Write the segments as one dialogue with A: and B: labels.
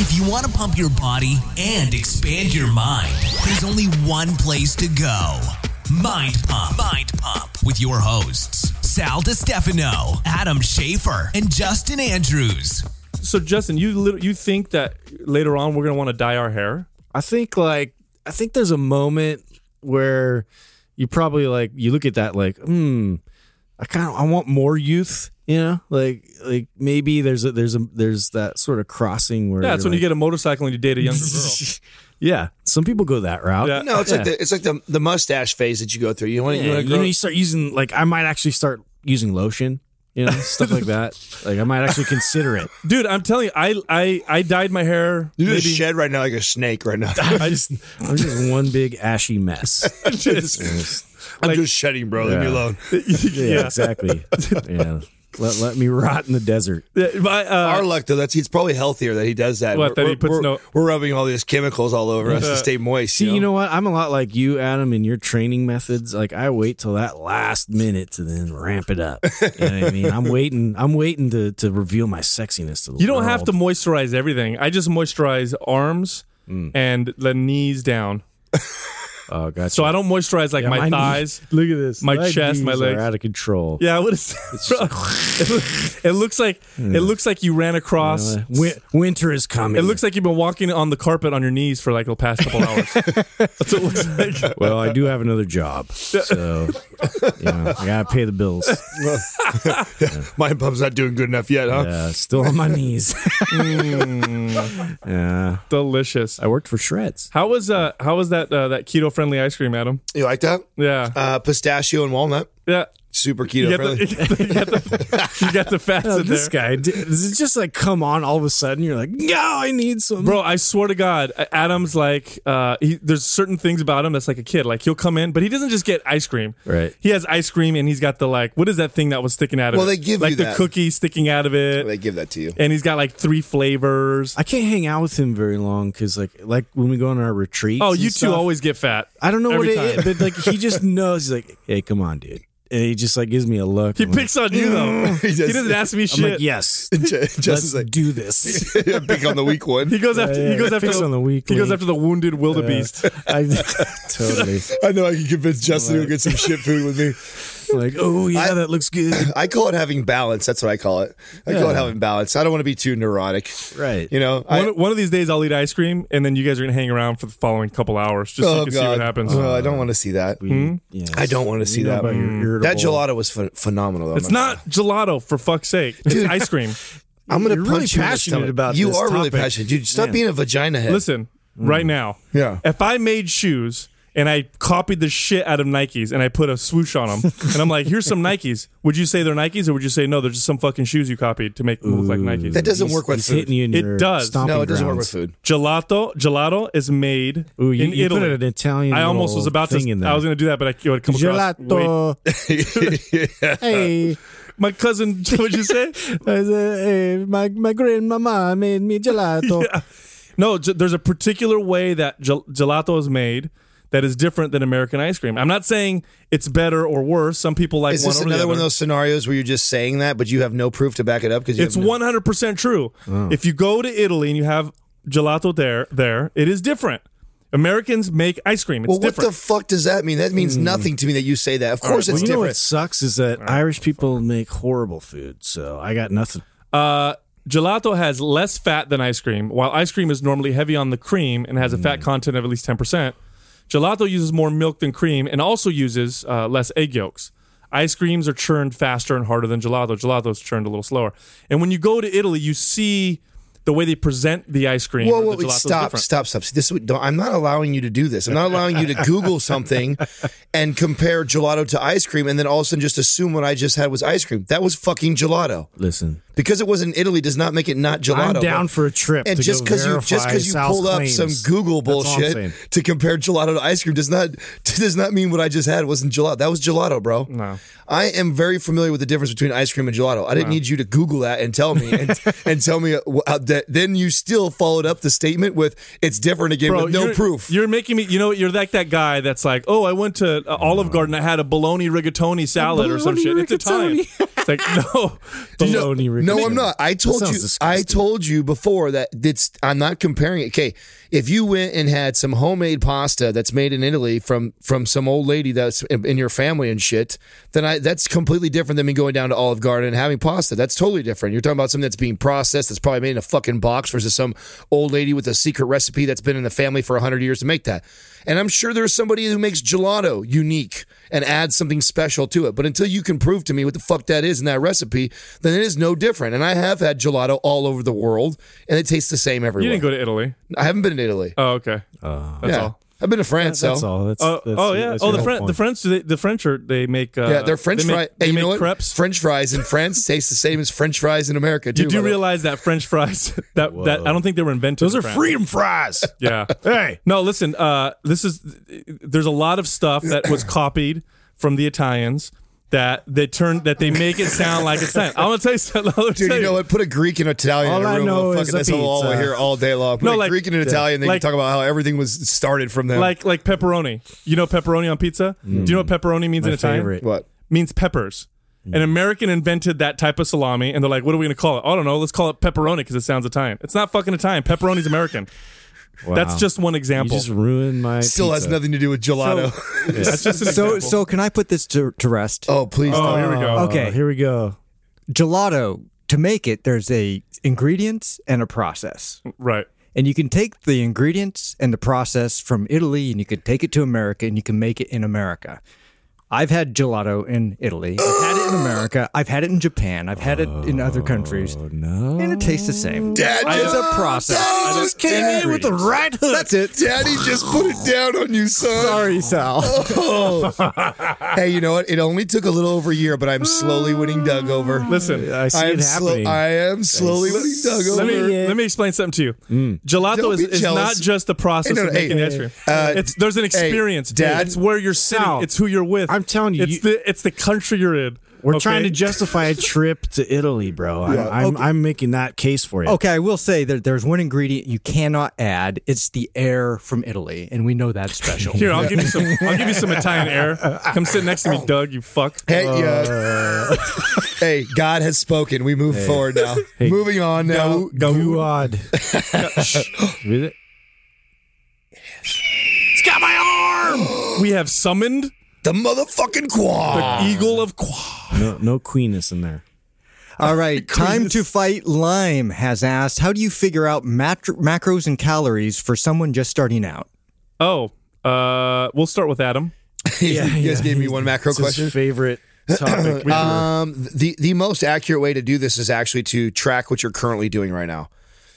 A: If you want to pump your body and expand your mind, there's only one place to go. Mind Pump. Mind Pump with your hosts, Sal DiStefano, Adam Schaefer, and Justin Andrews.
B: So Justin, you you think that later on we're gonna want to dye our hair?
C: I think like I think there's a moment where you probably like you look at that like hmm I kind of I want more youth you know like like maybe there's a there's a there's that sort of crossing where
B: Yeah, that's
C: you're
B: when you get a motorcycle and you date a younger girl.
C: yeah some people go that route
B: Yeah.
D: No, it's like the it's like the the mustache phase that you go through. You want
C: yeah,
D: you
C: you know
D: grow.
C: you start using like I might actually start using lotion you know stuff like that like I might actually consider it
B: Dude, I'm telling you, I I I dyed my hair.
D: you
B: maybe
D: just shed right now like a snake right now.
C: I just I'm just one big ashy mess
D: I'm just shedding, bro. Leave me
C: Yeah.
D: alone.
C: yeah, exactly yeah let, let me rot in the desert
B: Yeah, my, uh,
D: Our luck though, that's he's probably healthier that he does that.
B: What,
D: We're,
B: that he
D: we're-
B: puts
D: we're,
B: no-
D: we're rubbing all these chemicals all over us to stay moist.
C: See, you know what? I'm a lot like you, Adam, in your training methods. Like I wait till that last minute to then ramp it up. You know what I mean? I'm waiting. I'm waiting to to reveal my sexiness to the
B: you don't have to moisturize everything. I just moisturize arms
C: Mm.
B: and the knees down.
C: Oh, gotcha.
B: So I don't moisturize like
C: Yeah,
B: my,
C: knee-
B: thighs.
C: Look at this.
B: my chest, my
C: knees are
B: legs.
C: out of control.
B: Yeah, what is it, it looks like it looks like you ran across
C: Uh, win- winter is coming.
B: It looks like you've been walking on the carpet on your knees for like the past couple hours. That's what it looks like.
C: well, I do have another job, so you know, I gotta pay the bills.
D: my pump's not doing good enough yet, huh?
C: Yeah, still on my knees.
B: Mm.
C: yeah,
B: Delicious.
C: I worked for Shreds.
B: How was uh how was that uh, that keto friendly ice cream, Adam?
D: You like that?
B: Yeah.
D: Uh, pistachio and walnut,
B: Yeah.
D: Super
B: You
D: keto
B: got,
D: friendly.
B: the, you, got the, you, got the, you got the fats
C: Oh,
B: in
C: this
B: there.
C: guy, d- does it just like come on all of a sudden? You're like, no, I need some.
B: Bro, I swear to God, Adam's like, uh, he, there's certain things about him that's like a kid. Like he'll come in, but he doesn't just get ice cream.
C: Right.
B: He has ice cream, and he's got the like, what is that thing that was sticking out of
D: Well,
B: it?
D: they give
B: like
D: you
B: the
D: that.
B: cookie sticking out of it,
D: they give that to you.
B: and he's got like three flavors.
C: I can't hang out with him very long because, like, like when we go on our retreats.
B: oh, you two
C: stuff,
B: always get fat.
C: I don't know what it
B: time.
C: is, but like he just knows. He's like, "Hey, come on, dude," and he just like gives me a look.
B: He
C: I'm like,
B: picks on you though. Mm.
D: He
B: he
D: does.
B: doesn't ask me
C: I'm
B: shit.
C: like, "Yes,
D: Just
C: let's
D: like
C: do this."
D: pick on the weak one.
B: He goes after.
C: Yeah,
B: he goes after the,
C: on the weak
B: He goes after the wounded wildebeest.
C: I totally
D: I know I can convince Justin to get some shit food with me.
C: like, "Oh yeah,
D: I-
C: that looks good."
D: I call it having balance. That's what I call it. I call it having balance. I don't want to be too neurotic.
C: Right.
D: You know, I,
B: one, one of these days, I'll eat ice cream, and then you guys are gonna hang around for the following couple hours just so you
D: oh
B: can
D: god,
B: see what happens.
D: Oh, I don't want to see that.
C: We- hmm? yes.
D: I don't want to see that.
C: about your hmm. irritable-
D: That gelato was ph- phenomenal. Though,
B: it's
D: my
B: not gelato, for fuck's sake. It's ice cream.
D: I'm gonna
C: You're
D: punch
C: really
D: you in the
C: passionate
D: stomach.
C: about
D: You
C: this
D: are really passionate, dude. Stop
C: Yeah.
D: being a vagina head.
B: Listen, right hmm. now,
D: Yeah.
B: if I made shoes and I copied the shit out of Nikes and I put a swoosh on them, and I'm like, "Here's some Nikes," would you say they're Nikes, or would you say no? They're just some fucking shoes you copied to make them look like Nikes?
D: That doesn't
C: He's-
D: work with
C: he's
D: food.
C: hitting you in
B: It
C: your
B: does.
C: stomping
D: No, it doesn't work
C: grounds.
D: with food.
B: Gelato, gelato is made
C: Ooh, you,
B: in
C: you
B: Italy.
C: put an Italian.
B: I almost was about to.
C: thing in there.
B: I was going to do that, but I it would come across. Wait,
C: Gelato. hey,
B: my cousin, what'd you say?
C: I said, hey, my my grandmama made me gelato.
B: No, ge- there's a particular way that gel- gelato is made that is different than American ice cream. I'm not saying it's better or worse. Some people like
D: Is
B: one
D: this
B: over the
D: another one of those scenarios where you're just saying that, but you have no proof to back it up? Because
B: It's 100% true. If you go to Italy and you have gelato there, there it is different. Americans make ice cream. It's
D: Well, what
B: different.
D: the fuck does that mean? That means nothing to me that you say that. Of course,
C: Well,
D: it's
C: you know what sucks is that Irish people make horrible food, so I got nothing.
B: uh, gelato has less fat than ice cream, while ice cream is normally heavy on the cream and has a fat content of at least 10%. Gelato uses more milk than cream and also uses uh, less egg yolks. Ice creams are churned faster and harder than gelato. Gelato is churned a little slower. And when you go to Italy, you see the way they present the ice cream.
D: Whoa, whoa, wait, stop, stop, stop. See, This is what- I'm not allowing you to do this. I'm not allowing you to Google something and compare gelato to ice cream, and then all of a sudden just assume what I just had was ice cream. That was fucking gelato.
C: Listen,
D: Because it was in Italy does not make it not gelato.
C: I'm down for a trip.
D: And just because you just because you pulled up some Google
C: That's all I'm
D: bullshit to compare gelato to ice cream does not does not mean what I just had wasn't gelato. That was gelato, bro.
B: No.
D: I am very familiar with the difference between ice cream and gelato. I didn't need you to Google that and tell me and, and tell me uh, that. Then you still followed up the statement with "it's different again" with no proof.
B: You're making me, you know, you're like that guy that's like, oh, I went to uh, Olive Garden, I had a bologna rigatoni salad or some shit. It's Italian. like no,
C: Bologna
D: No,
C: ricochet.
D: I'm not. I told you.
C: disgusting.
D: I told you before that it's. I'm not comparing it. Okay, if you went and had some homemade pasta that's made in Italy from from some old lady that's in in your family and shit, then I that's completely different than me going down to Olive Garden and having pasta. That's totally different. You're talking about something that's being processed, that's probably made in a fucking box, versus some old lady with a secret recipe that's been in the family for hundred years to make that. And I'm sure there's somebody who makes gelato unique and adds something special to it. But until you can prove to me what the fuck that is in that recipe, then it is no different. And I have had gelato all over the world, and it tastes the same everywhere.
B: you didn't go to Italy.
D: I haven't been in Italy.
B: Oh, okay. Uh, That's
D: yeah,
B: all.
D: I've been to France.
C: That's
D: so.
C: all. That's,
B: Oh,
C: that's-
B: oh yeah.
C: that's
B: Oh, the
C: whole
B: French, the. French, they, the French are they make. Uh,
D: Yeah, they're French
B: they make,
D: fries.
B: They
D: Hey, you
B: make
D: know what?
B: crepes.
D: French fries in France taste the same as French fries in America. Too,
B: you do realize that French fries that that I don't think they were invented.
C: Those
B: in
C: are
B: France.
C: freedom fries.
B: Yeah.
C: hey,
B: No, listen. Uh, this is there's a lot of stuff that was copied from the Italians that they turn that they make it sound like it's not. I'm gonna tell you something. Let
D: Dude,
B: tell
D: you know what? Put a Greek and Italian
C: All
D: in a
C: I
D: room.
C: know
D: Well,
C: is
D: fucking,
C: a
D: that's all we'll
C: pizza.
D: hear all day long. Put
B: No,
D: a
B: like-
D: Greek and an Italian. They
B: like-
D: can talk about how everything was started from them.
B: Like like pepperoni. You know pepperoni on pizza? Do you know what pepperoni means
C: my
B: in Italian?
C: favorite.
D: what?
B: Means peppers. Mm. An American invented that type of salami, and they're like, "What are we going to call it? I don't know. Let's call it pepperoni because it sounds Italian. It's not fucking Italian. Pepperoni's American. That's just one example.
C: You
B: example.
C: just ruined my.
D: Still has nothing to do with gelato.
B: That's just an
E: So,
B: example.
E: so can I put this to, to rest?
D: oh, please.
B: Oh,
D: don't.
B: here we go.
E: Uh, okay.
C: Here we go.
E: Gelato. To make it, there's a ingredients and a process.
B: right.
E: And you can take the ingredients and the process from Italy and you can take it to America and you can make it in America. I've had gelato in Italy. I've had it in America. I've had it in Japan. I've had it in other countries.
C: Oh no.
E: And it tastes the same.
D: Dad
E: It's
D: just,
E: a process.
D: Dad just came in with the
C: right hook.
E: That's it.
D: Daddy just put it down on you, son.
E: Sorry, Sal.
D: Hey, you know what? It only took a little over a year, but I'm slowly winning Doug over.
B: Listen,
C: I see
D: I am,
C: it
D: slow,
C: happening.
D: I am slowly winning Doug over.
B: let me let me explain something to you. Gelato is, is
D: jealous.
B: not just the process
D: Hey, no,
B: of
D: no,
B: making
D: hey,
B: the ice cream.
D: uh,
B: it's there's an experience.
D: Dad-
B: it's where you're sitting.
C: Sal,
B: it's who you're with.
C: I'm telling you,
B: it's
C: you-
B: the it's the country you're in.
C: We're
B: okay?
C: trying to justify a trip to Italy, bro. I'm, I'm, I'm making that case for you.
E: Okay, I will say that there's one ingredient you cannot add. It's the air from Italy, and we know that's special.
B: Here, I'll give you some. I'll give you some Italian air. Come sit next to me, Doug. You fuck.
D: Hey, yeah. Uh, hey, God has spoken. We move forward now. Moving on now.
C: Go, go odd. Read it. It's got my arm.
B: we have summoned
D: The motherfucking quad.
B: the eagle of Quah.
C: No, no queeness in there.
E: All right, time to fight. Lime has asked, how do you figure out matr- macros and calories for someone just starting out?
B: Oh, uh, we'll start with Adam.
D: yeah, you guys gave me one macro
C: It's his
D: question.
C: favorite topic.
D: Um, the the most accurate way to do this is actually to track what you're currently doing right now.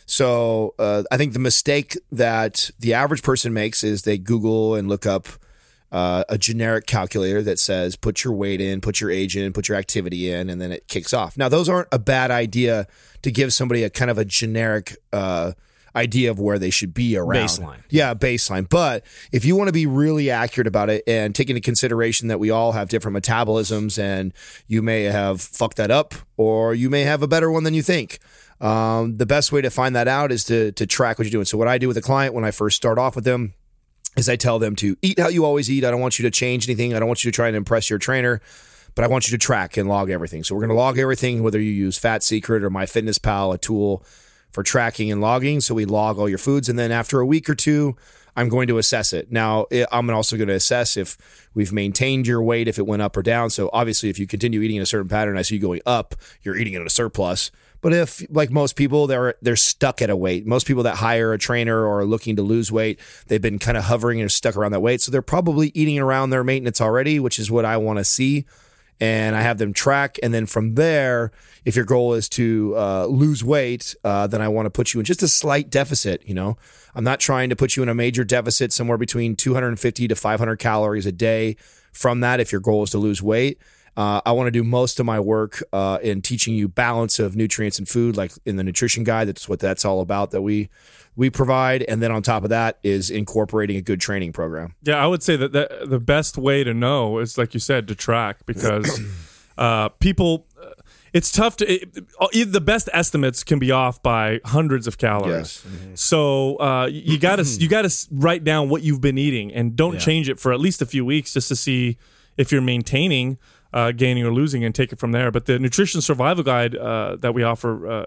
D: So uh, I think the mistake that the average person makes is they Google and look up uh, a generic calculator that says put your weight in, put your age in, put your activity in, and then it kicks off. Now those aren't a bad idea to give somebody a kind of a generic. Uh, idea of where they should be around
C: Baseline.
D: yeah, baseline. But if you want to be really accurate about it and take into consideration that we all have different metabolisms and you may have fucked that up or you may have a better one than you think. Um, the best way to find that out is to to track what you're doing. So what I do with a client when I first start off with them is I tell them to eat how you always eat. I don't want you to change anything. I don't want you to try and impress your trainer, but I want you to track and log everything. So we're going to log everything, whether you use Fat Secret or MyFitnessPal, a tool for tracking and logging. So we log all your foods, and then after a week or two, I'm going to assess it. Now I- I'm also going to assess if we've maintained your weight, if it went up or down. So obviously, if you continue eating in a certain pattern, I see you going up, you're eating in a surplus. But if, like most people, they're they're stuck at a weight. Most people that hire a trainer or are looking to lose weight, they've been kind of hovering and stuck around that weight. So they're probably eating around their maintenance already, which is what I want to see and I have them track. And then from there, if your goal is to uh, lose weight, uh, then I want to put you in just a slight deficit. You know, I'm not trying to put you in a major deficit, somewhere between 250 to 500 calories a day. From that, if your goal is to lose weight, uh, I want to do most of my work uh, in teaching you balance of nutrients and food, like in the nutrition guide. That's what that's all about. That we we provide, and then on top of that is incorporating a good training program.
B: Yeah, I would say that, that the best way to know is, like you said, to track because uh, people. uh, It's tough to. It, the best estimates can be off by hundreds of calories. So uh, you got to you got to write down what you've been eating and don't change it for at least a few weeks just to see if you're maintaining. Uh, gaining or losing and take it from there. But the nutrition survival guide uh, that we offer uh,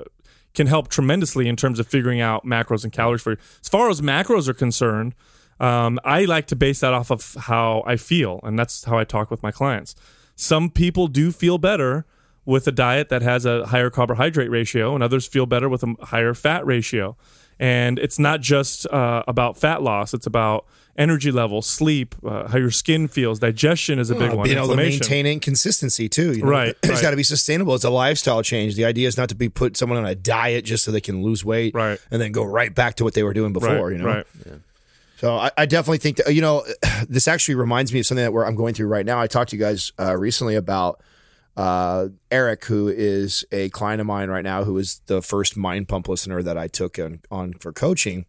B: can help tremendously in terms of figuring out macros and calories for you. As far as macros are concerned, um, I like to base that off of how I feel, and that's how I talk with my clients. Some people do feel better with a diet that has a higher carbohydrate ratio, and others feel better with a higher fat ratio. And it's not just uh, about fat loss; it's about energy level, sleep, uh, how your skin feels. Digestion is a big one.
D: being able to
B: inflammation.
D: maintain consistency too. You know?
B: Right,
D: It's
B: right.
D: got to be sustainable. It's a lifestyle change. The idea is not to be put someone on a diet just so they can lose weight,
B: Right.
D: and then go right back to what they were doing before.
B: right,
D: you know,
B: right.
D: So I, I definitely think that you know this actually reminds me of something that I'm going through right now. I talked to you guys uh, recently about uh, Eric, who is a client of mine right now, who is the first mind pump listener that I took on, on for coaching,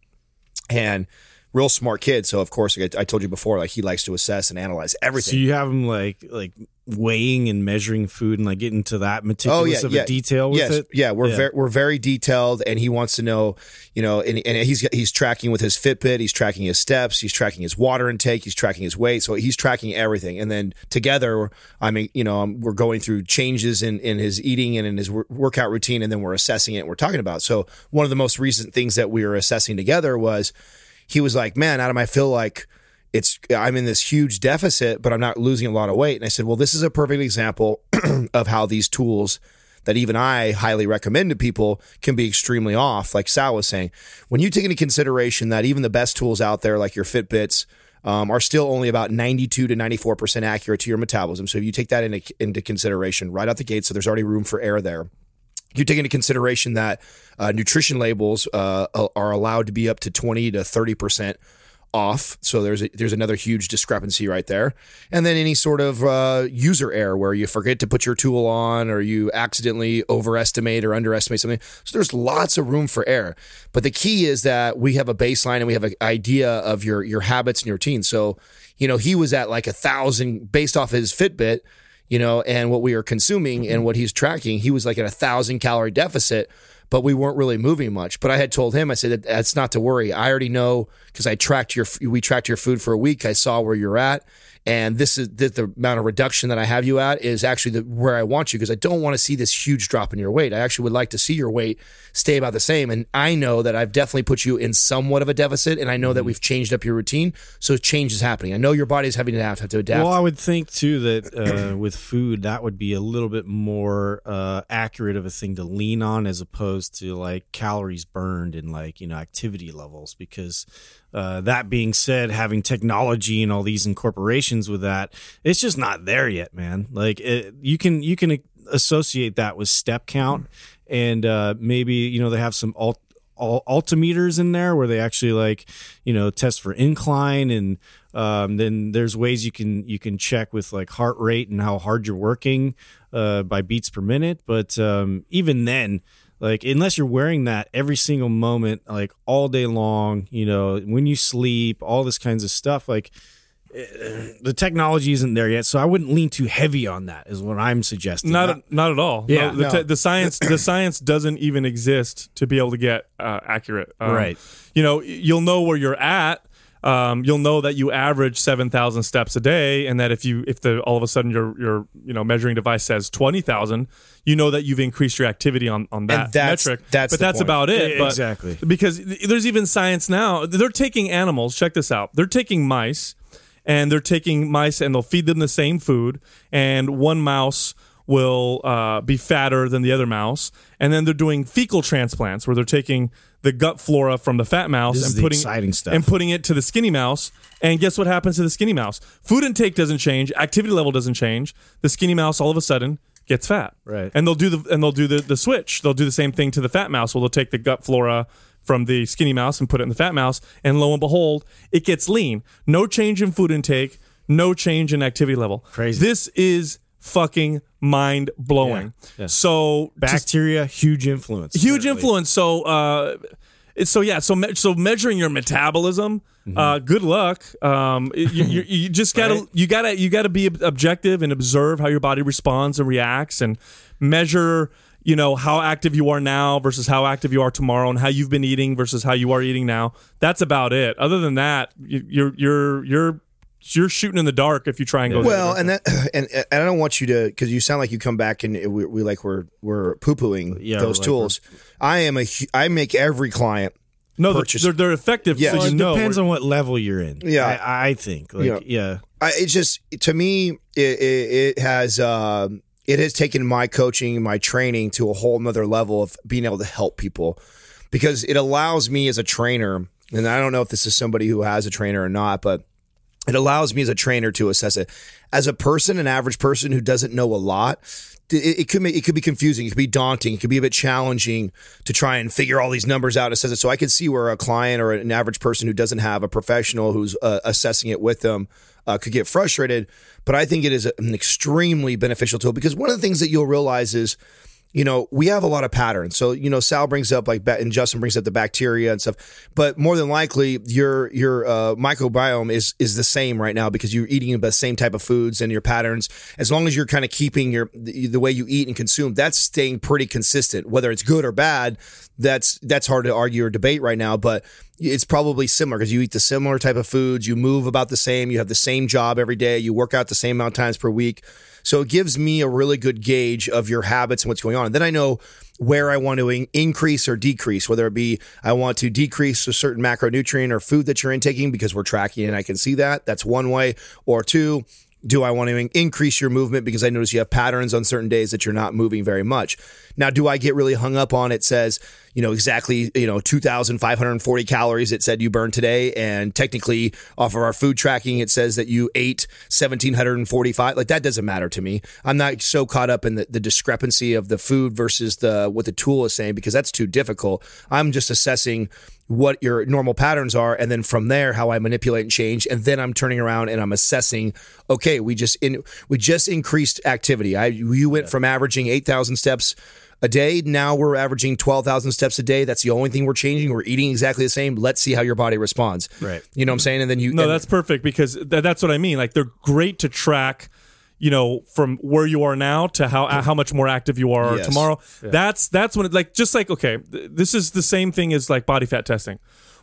D: and real smart kid. So of course, I, I told you before, like he likes to assess and analyze everything.
C: So you have him like like weighing and measuring food and like getting to that meticulous
D: Oh yeah,
C: of
D: yeah.
C: a detail with
D: yes,
C: it.
D: Yeah, we're
C: Yeah.
D: very we're very detailed, and he wants to know, you know, and, and he's he's tracking with his Fitbit, he's tracking his steps, he's tracking his water intake, he's tracking his weight, so he's tracking everything, and then together, I mean, you know, um, we're going through changes in in his eating and in his wor- workout routine, and then we're assessing it. and We're talking about. So one of the most recent things that we were assessing together was, he was like, man, Adam, I feel like it's I'm in this huge deficit, but I'm not losing a lot of weight. And I said, well, this is a perfect example of how these tools that even I highly recommend to people can be extremely off. Like Sal was saying, when you take into consideration that even the best tools out there, like your Fitbits, um, are still only about 92 to 94 percent accurate to your metabolism. So if you take that into, into consideration right out the gate, so there's already room for error there you take into consideration that uh, nutrition labels uh, are allowed to be up to 20 to 30 percent off. So there's a, there's another huge discrepancy right there. And then any sort of uh, user error where you forget to put your tool on or you accidentally overestimate or underestimate something. So there's lots of room for error. But the key is that we have a baseline and we have an idea of your your habits and your routine so you know he was at like a thousand based off his fitbit you know, and what we are consuming and what he's tracking, he was like at a thousand calorie deficit, but we weren't really moving much. But I had told him, I said, that's not to worry. I already know because I tracked your, we tracked your food for a week. I saw where you're at. And this is the, the amount of reduction that I have you at is actually the, where I want you because I don't want to see this huge drop in your weight. I actually would like to see your weight stay about the same. And I know that I've definitely put you in somewhat of a deficit, and I know that we've changed up your routine, so change is happening. I know your body is having to have to adapt.
C: Well, I would think too that uh, with food, that would be a little bit more uh, accurate of a thing to lean on as opposed to like calories burned and like you know activity levels. Because uh, that being said, having technology and all these incorporations with that, it's just not there yet, man. Like it, you can you can associate that with step count, and uh, maybe you know they have some alt al- altimeters in there where they actually like you know test for incline and um, then there's ways you can you can check with like heart rate and how hard you're working uh, by beats per minute but um, even then like unless you're wearing that every single moment like all day long you know when you sleep all this kinds of stuff like the technology isn't there yet so i wouldn't lean too heavy on that is what i'm suggesting
B: Not not at all.
C: Yeah.
B: No, the,
D: No.
B: te- the science the science doesn't even exist to be able to get uh, accurate. Um,
C: Right.
B: You know, you'll know where you're at. Um, you'll know that you average seven thousand steps a day, and that if you if the all of a sudden your your you know measuring device says twenty thousand, you know that you've increased your activity on on that
D: And that's-
B: metric.
D: that's
B: but that's
D: point.
B: about it.
C: Yeah,
B: But-
C: exactly.
B: because there's even science now. They're taking animals. Check this out. They're taking mice, and they're taking mice, and they'll feed them the same food, and one mouse will uh, be fatter than the other mouse, and then they're doing fecal transplants where they're taking the gut flora from the fat mouse
C: This
B: and putting
C: exciting stuff.
B: and putting it to the skinny mouse. And guess what happens to the skinny mouse? Food intake doesn't change, activity level doesn't change. The skinny mouse all of a sudden gets fat.
C: Right.
B: And they'll do the and they'll do the, the switch. They'll do the same thing to the fat mouse. Well, they'll take the gut flora from the skinny mouse and put it in the fat mouse, and lo and behold, it gets lean. No change in food intake, no change in activity level.
C: Crazy.
B: This is fucking mind blowing.
C: Yeah. Yeah.
B: So to
C: bacteria huge influence
B: huge
C: certainly.
B: influence. So, uh, it's so yeah. So, me- so measuring your metabolism. Uh, good luck. Um, you, you, you just gotta,
C: Right.
B: you gotta, you gotta be objective and observe how your body responds and reacts, and measure. You know how active you are now versus how active you are tomorrow, and how you've been eating versus how you are eating now. That's about it. Other than that, you, you're you're you're you're shooting in the dark if you try and go.
D: Well, and that, and, and I don't want you to, because you sound like you come back and we, we like we're we're poo pooing
C: Yeah,
D: those
C: like
D: tools. I am a i make every client.
B: no, they're-
D: purchase-
B: they're they're effective.
D: Yeah.
B: so
C: Well, it
B: know.
C: depends on what level you're in.
D: Yeah.
C: I, I think. Like,
D: Yeah.
C: yeah.
D: I, it just to me it, it, it has um, it has taken my coaching my training to a whole nother level of being able to help people because it allows me as a trainer and i don't know if this is somebody who has a trainer or not but it allows me as a trainer to assess it as a person an average person who doesn't know a lot it, it could it could be confusing. It could be daunting. It could be a bit challenging to try and figure all these numbers out. It says it. So I could see where a client or an average person who doesn't have a professional who's uh, assessing it with them uh, could get frustrated. But I think it is an extremely beneficial tool because one of the things that you'll realize is you know, we have a lot of patterns. So, you know, Sal brings up like, and Justin brings up the bacteria and stuff, but more than likely your, your, uh, microbiome is, is the same right now because you're eating the same type of foods and your patterns. As long as you're kind of keeping your, the, the way you eat and consume, that's staying pretty consistent, whether it's good or bad. That's, that's hard to argue or debate right now, but it's probably similar because you eat the similar type of foods, you move about the same, you have the same job every day, you work out the same amount of times per week. So it gives me a really good gauge of your habits and what's going on. And then I know where I want to in- increase or decrease, whether it be I want to decrease a certain macronutrient or food that you're intaking because we're tracking and I can see that. That's one way. Or two, do I want to in- increase your movement because I notice you have patterns on certain days that you're not moving very much? Now, do I get really hung up on it says, you know, exactly, you know, 2,540 calories it said you burned today. And technically, off of our food tracking, it says that you ate 1,745. Like, that doesn't matter to me. I'm not so caught up in the, the discrepancy of the food versus the what the tool is saying because that's too difficult. I'm just assessing what your normal patterns are and then from there how I manipulate and change and then I'm turning around and I'm assessing okay we just in we just increased activity. I you went from averaging 8000 steps a day. Now we're averaging 12,000 steps a day. That's the only thing we're changing. We're eating exactly the same. Let's see how your body responds.
C: Right.
D: you know what I'm saying? And then you
B: No,
D: and-
B: that's perfect because th- that's what I mean. Like they're great to track, you know, from where you are now to how how much more active you are
D: Yes.
B: tomorrow. That's that's when it like just like okay, th- this is the same thing as like body fat testing.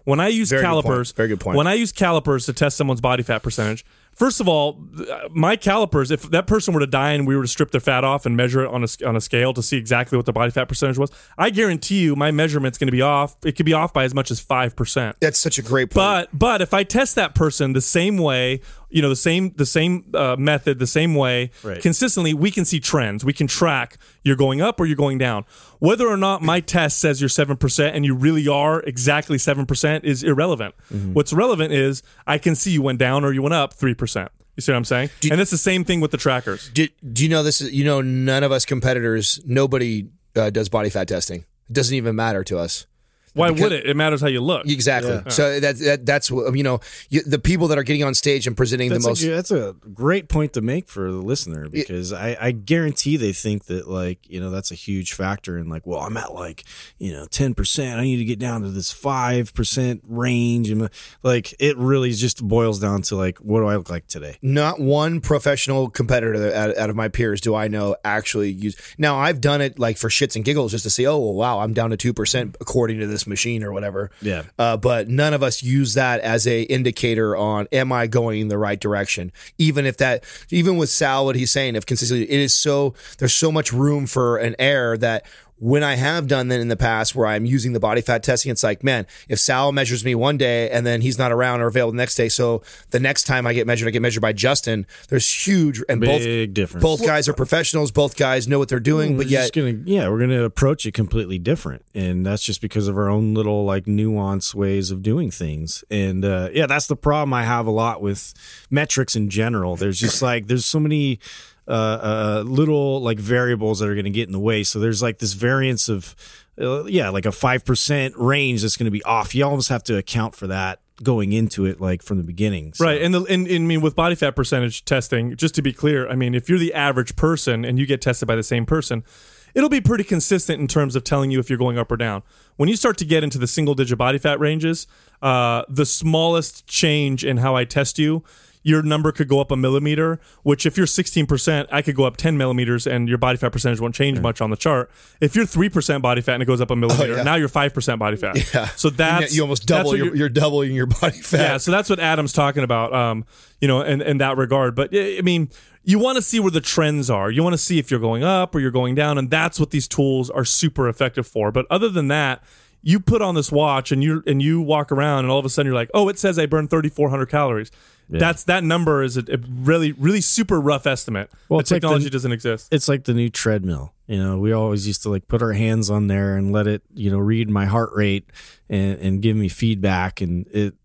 B: When I use
D: Very good
B: calipers,
D: Very good point.
B: When I use calipers to test someone's body fat percentage, first of all, uh, my calipers, if that person were to die and we were to strip their fat off and measure it on a on a scale to see exactly what their body fat percentage was, I guarantee you my measurement's going to be off. It could be off by as much as five percent.
D: that's such a great point
B: But but if I test that person the same way, you know, the same the same uh, method, the same way,
C: Right.
B: consistently, we can see trends. We can track you're going up or you're going down. Whether or not my test says you're seven percent and you really are exactly seven percent is irrelevant.
D: Mm-hmm.
B: What's relevant is I can see you went down or you went up three percent. You see what I'm saying? and it's the same thing with the trackers.
D: do, do you know this is you know none of us competitors nobody uh, does body fat testing it doesn't even matter to us
B: Why
D: Because-
B: would it? It matters how you look.
D: Exactly. So that, that that's what you know. You, the people that are getting on stage and presenting
C: That's,
D: the most.
C: a, that's a great point to make for the listener because I, I guarantee they think that like you know that's a huge factor in like well I'm at like you know ten percent I need to get down to this five percent range and like it really just boils down to like what do I look like today
D: not one professional competitor out, out of my peers do I know actually use. Now I've done it like for shits and giggles just to see. Oh well, wow, I'm down to two percent according to this machine or whatever.
C: Yeah.
D: Uh, but none of us use that as a indicator on am I going in the right direction? Even if that, even with Sal, what he's saying, if consistently, it is so there's so much room for an error that when I have done that in the past where I'm using the body fat testing, it's like, man, if Sal measures me one day and then he's not around or available the next day, so the next time I get measured, I get measured by Justin. There's huge and
C: Big
D: both
C: difference.
D: both guys are professionals, both guys know what they're doing,
C: We're
D: but yet
C: just gonna yeah we're gonna approach it completely different and that's just because of our own little like nuance ways of doing things and uh, yeah that's the problem i have a lot with metrics in general there's just like there's so many uh, uh, little like variables that are going to get in the way. So there's like this variance of uh, yeah like a 5% range that's going to be off. You almost have to account for that going into it like from the beginning So-
B: Right, and the and, and I mean with body fat percentage testing, just to be clear, I mean if you're the average person and you get tested by the same person, it'll be pretty consistent in terms of telling you if you're going up or down. When you start to get into the single digit body fat ranges, uh, the smallest change in how I test you, your number could go up a millimeter. Which, if you're 16%, I could go up 10 millimeters, and your body fat percentage won't change much on the chart. If you're three percent body fat and it goes up a millimeter,
D: Oh, yeah.
B: now you're five percent body fat.
D: Yeah.
B: So that's
D: you almost double your,
B: you're-
D: doubling your body fat.
B: yeah, so that's what Adam's talking about, um, you know, in, in that regard. But I I mean, you want to see where the trends are. You want to see if you're going up or you're going down, and that's what these tools are super effective for. But other than that, you put on this watch and you and you walk around, and all of a sudden you're like, oh, it says I burned 3,400 calories. That's that number is a, a really really super rough estimate.
C: Well,
B: the
C: it's like the-
B: technology doesn't exist.
C: it's like the new treadmill. You know, we always used to like put our hands on there and let it, you know, read my heart rate and, and give me feedback. And it,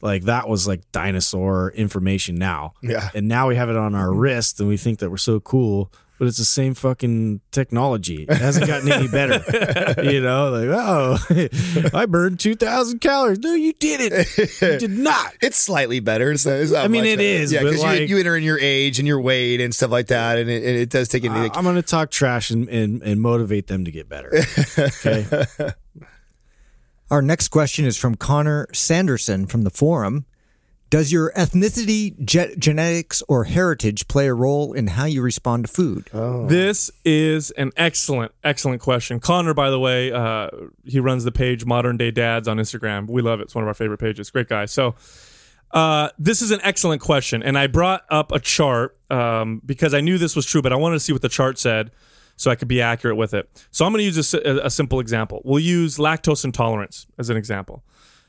C: like, that was like dinosaur information now.
D: Yeah.
C: And now we have it on our mm-hmm. wrist and we think that we're so cool, but it's the same fucking technology. It hasn't gotten any better. you know, like, oh, I burned 2,000 calories. No, you didn't. You did not.
D: It's slightly better. It's not, it's not
C: I mean,
D: much
C: it
D: better.
C: is,
D: Yeah, because
C: like-
D: you, you enter in your age and your weight and stuff like that, and it, and it does take into
C: I- I'm going to talk trash and, and, and motivate them to get better. Okay.
E: Our next question is from Connor Sanderson from the forum. Does your ethnicity, ge- genetics, or heritage play a role in how you respond to food?
B: This is an excellent, excellent question. Connor, by the way, uh, he runs the page Modern Day Dads on Instagram. We love it. It's one of our favorite pages. Great guy. So, uh, this is an excellent question. And I brought up a chart um, because I knew this was true, but I wanted to see what the chart said so I could be accurate with it. So, I'm going to use a, a simple example. We'll use lactose intolerance as an example.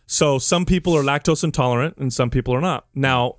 B: So some people are lactose intolerant and some people are not. Now,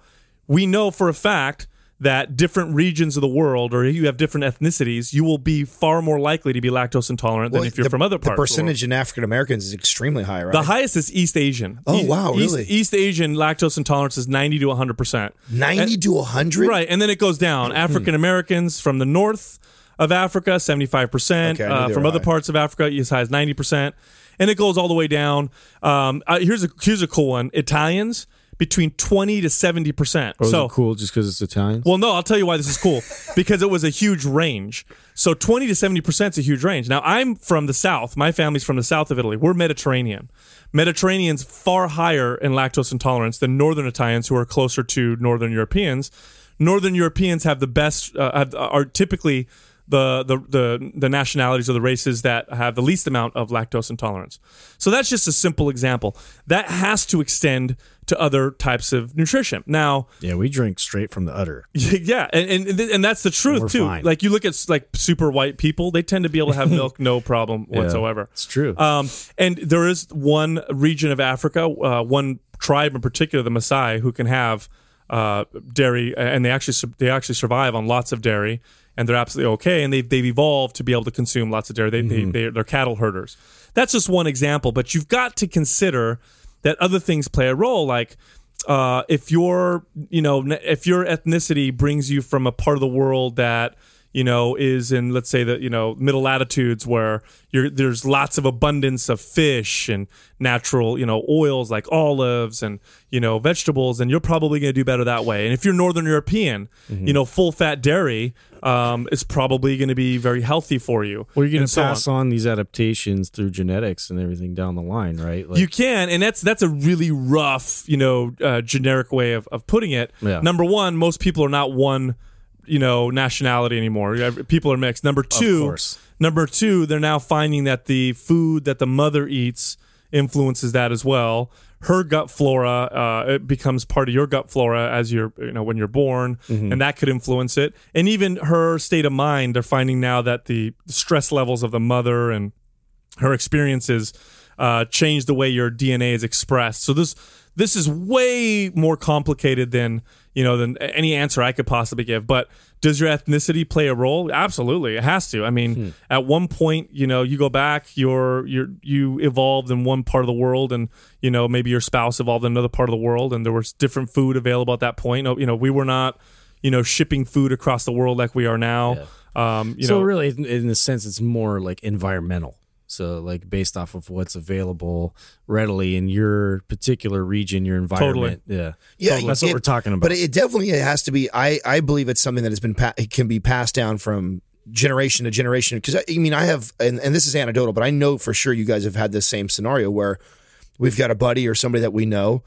B: we know for a fact that different regions of the world or you have different ethnicities, you will be far more likely to be lactose intolerant than if you're
D: the,
B: from other parts.
D: the percentage in African Americans is extremely high, right?
B: The highest is East Asian.
D: Oh, wow,
B: East,
D: really?
B: East Asian lactose intolerance is 90 to 100%.
D: Ninety to hundred.
B: Right, and then it goes down.
D: Hmm.
B: African Americans from the north of Africa, seventy-five percent.
D: Okay,
B: Uh, from other
D: high.
B: parts of Africa, as high as ninety percent, and it goes all the way down. Um, uh, here's a here's a cool one. Italians between twenty to seventy percent.
C: Was
B: So
C: cool just because it's Italian?
B: well, no, I'll tell you why this is cool because it was a huge range. So 20 to 70% is a huge range. Now, I'm from the south. My family's from the south of Italy. We're Mediterranean. Mediterraneans far higher in lactose intolerance than northern Italians who are closer to northern Europeans. Northern Europeans have the best uh, have, are typically the, the the the nationalities or the races that have the least amount of lactose intolerance. So that's just a simple example. That has to extend to other types of nutrition. Now,
C: yeah, we drink straight from the udder.
B: yeah, and and, and that's the truth too.
C: fine.
B: Like you look at like super white people, they tend to be able to have milk no problem whatsoever.
C: It's true.
B: Um, and there is one region of Africa, uh, one tribe in particular, the Maasai, who can have uh, dairy, and they actually they actually survive on lots of dairy, and they're absolutely okay. And they've they've evolved to be able to consume lots of dairy. They,
C: Mm-hmm.
B: they they're cattle herders. That's just one example, but you've got to consider that other things play a role, like. Uh, if your you know if your ethnicity brings you from a part of the world that you know is in let's say the you know middle latitudes where you're, there's lots of abundance of fish and natural you know oils like olives and you know vegetables and you're probably going to do better that way and if you're northern european
C: Mm-hmm.
B: you know full fat dairy um, is probably going to be very healthy for you
C: Well, you're going to
B: so on.
C: pass on. these adaptations through genetics and everything down the line, right? Like,
B: you can, and that's that's a really rough, you know, uh, generic way of, of putting it.
C: Yeah.
B: Number one, most people are not one, you know, nationality anymore. People are mixed. Number two, number two, they're now finding that the food that the mother eats influences that as well. Her gut flora uh, it becomes part of your gut flora as you're, you know, when you're born,
C: Mm-hmm.
B: and that could influence it. And even her state of mind, they're finding now that the stress levels of the mother and her experiences uh, change the way your DNA is expressed. So this this is way more complicated than you know than any answer I could possibly give. But does your ethnicity play a role? Absolutely, it has to. I mean, at one point, you know, you go back, you're you're you evolved in one part of the world, and you know maybe your spouse evolved in another part of the world, and there was different food available at that point. You know, we were not you know shipping food across the world like we are now. Um, you
C: so
B: know,
C: really, in, in a sense, it's more like environmental. So, like based off of what's available readily in your particular region, your environment. Totally. Yeah,
D: Yeah,
C: that's
D: it-
C: what we're talking about.
D: But it definitely has to be. I I believe it's something that has been pa- it can be passed down from generation to generation. Because I, I mean, I have, and, and this is anecdotal, but I know for sure you guys have had this same scenario where we've got a buddy or somebody that we know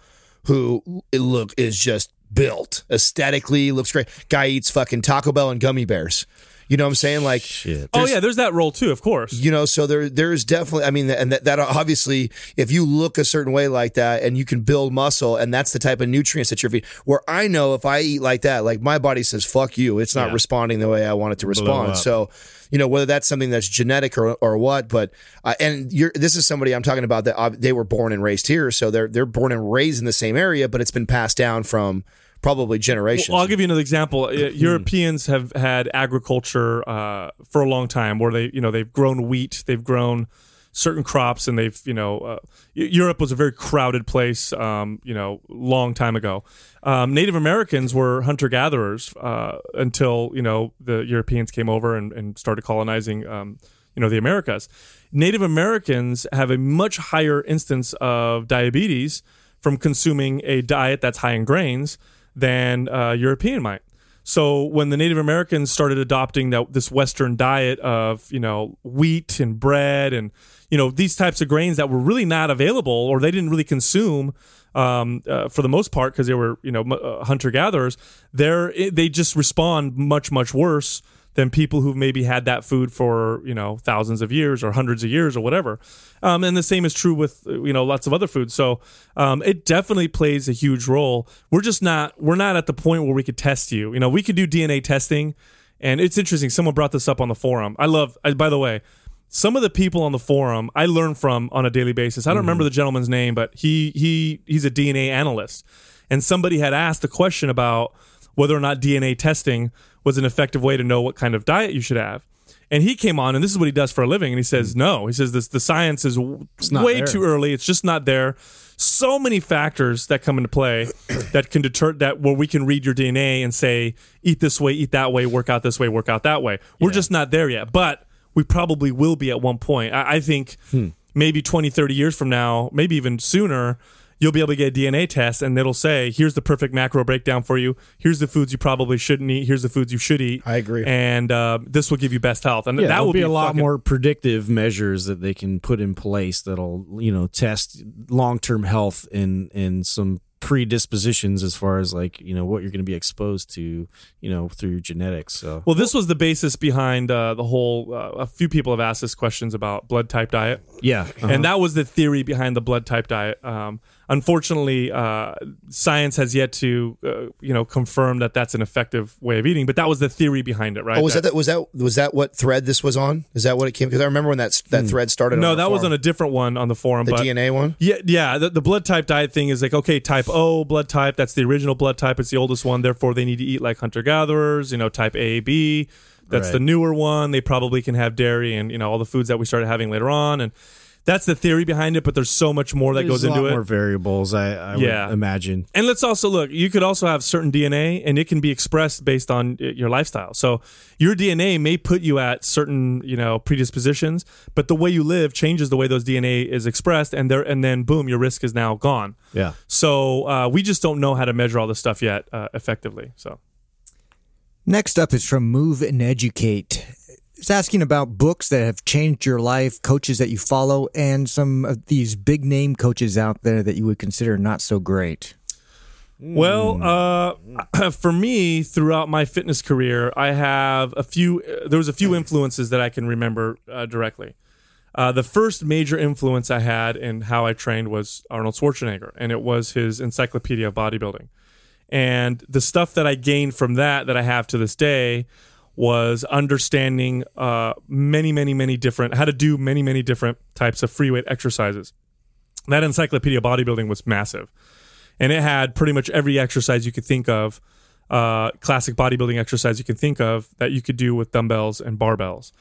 D: who it look is just built aesthetically, looks great. Guy eats fucking Taco Bell and gummy bears. You know what I'm saying? Like,
C: Shit.
B: Oh yeah, there's that role too, of course.
D: you know, so there there's definitely. I mean, and that, that obviously, if you look a certain way like that, and you can build muscle, and that's the type of nutrients that you're feeding. Where I know if I eat like that, like my body says, "Fuck you," it's not
C: Yeah.
D: responding the way I want it to respond. So. You know whether that's something that's genetic or, or what, but uh, and you're this is somebody I'm talking about that uh, they were born and raised here, so they're they're born and raised in the same area, but it's been passed down from probably generations.
B: Well, I'll give you another example. Uh, Europeans have had agriculture uh, for a long time, where they, you know, they've grown wheat, they've grown certain crops, and they've, you know, uh, Europe was a very crowded place, um, you know, long time ago. Um, Native Americans were hunter gatherers uh, until you know the Europeans came over and, and started colonizing, um, you know, the Americas. Native Americans have a much higher instance of diabetes from consuming a diet that's high in grains than uh, European might. So when the Native Americans started adopting that this Western diet of you know wheat and bread and you know these types of grains that were really not available or they didn't really consume um, uh, for the most part because they were you know uh, hunter gatherers, they they just respond much much worse than people who've maybe had that food for you know thousands of years or hundreds of years or whatever. Um, and the same is true with you know lots of other foods. So um, it definitely plays a huge role. We're just not we're not at the point where we could test you. You know, we could do DNA testing, and it's interesting. Someone brought this up on the forum. I love. I, by the way. Some of the people on the forum I learn from on a daily basis. I don't remember the gentleman's name, but he he he's a DNA analyst, and somebody had asked a question about whether or not DNA testing was an effective way to know what kind of diet you should have. And he came on, and this is what he does for a living. And he says, hmm. no, he says this the science is w- way
C: there.
B: too early. It's just not there. So many factors that come into play that can deter that where we can read your DNA and say, eat this way, eat that way, work out this way, work out that way. We're just not there yet, but we probably will be at one point. I, I think hmm. maybe 20, 30 years from now, maybe even sooner, you'll be able to get a DNA test and it'll say, here's the perfect macro breakdown for you. Here's the foods you probably shouldn't eat. Here's the foods you should eat.
D: I agree.
B: And uh, this will give you best health. And
C: Yeah,
B: that
C: there'll
B: will
C: be, a lot
B: fucking-
C: more predictive measures that they can put in place that'll you know test long term health in, and some predispositions as far as like you know what you're going to be exposed to you know through your genetics. So
B: Well, this was the basis behind uh, the whole. Uh, a few people have asked us questions about blood type diet.
C: yeah, uh-huh.
B: and that was the theory behind the blood type diet. Um, unfortunately, uh, science has yet to, uh, you know, confirm that that's an effective way of eating. But that was the theory behind it, right?
D: Oh, was that, that was that was that what thread this was on? Is that what it came? Because I remember when that that thread started.
B: no,
D: on the
B: that was
D: forum.
B: on a different one on the forum.
D: the
B: but
D: DNA one.
B: Yeah, yeah. The, the blood type diet thing is like okay, type O blood type. That's the original blood type. It's the oldest one. Therefore, they need to eat like hunter gatherers. You know, type A, B. That's
C: Right.
B: the newer one. They probably can have dairy and you know all the foods that we started having later on, and that's the theory behind it. But there's so much more that
C: There's
B: goes
C: a lot
B: into it.
C: more variables. I, I
B: Yeah.
C: would imagine.
B: And let's also look, you could also have certain DNA and it can be expressed based on uh, your lifestyle. So your DNA may put you at certain, you know, predispositions, but the way you live changes the way those DNA is expressed and there and then boom, your risk is now gone.
C: Yeah.
B: So uh, we just don't know how to measure all this stuff yet uh, effectively. So
E: Next up is from Move and Educate. It's asking about books that have changed your life, coaches that you follow, and some of these big name coaches out there that you would consider not so great.
B: Well, uh, for me, throughout my fitness career, I have a few. Uh, there was a few influences that I can remember uh, directly. Uh, the first major influence I had in how I trained was Arnold Schwarzenegger, and it was his Encyclopedia of Bodybuilding. And the stuff that I gained from that, that I have to this day, was understanding uh, many, many, many different how to do many, many different types of free weight exercises. That Encyclopedia Bodybuilding was massive and it had pretty much every exercise you could think of, uh, classic bodybuilding exercise you can think of that you could do with dumbbells and barbells.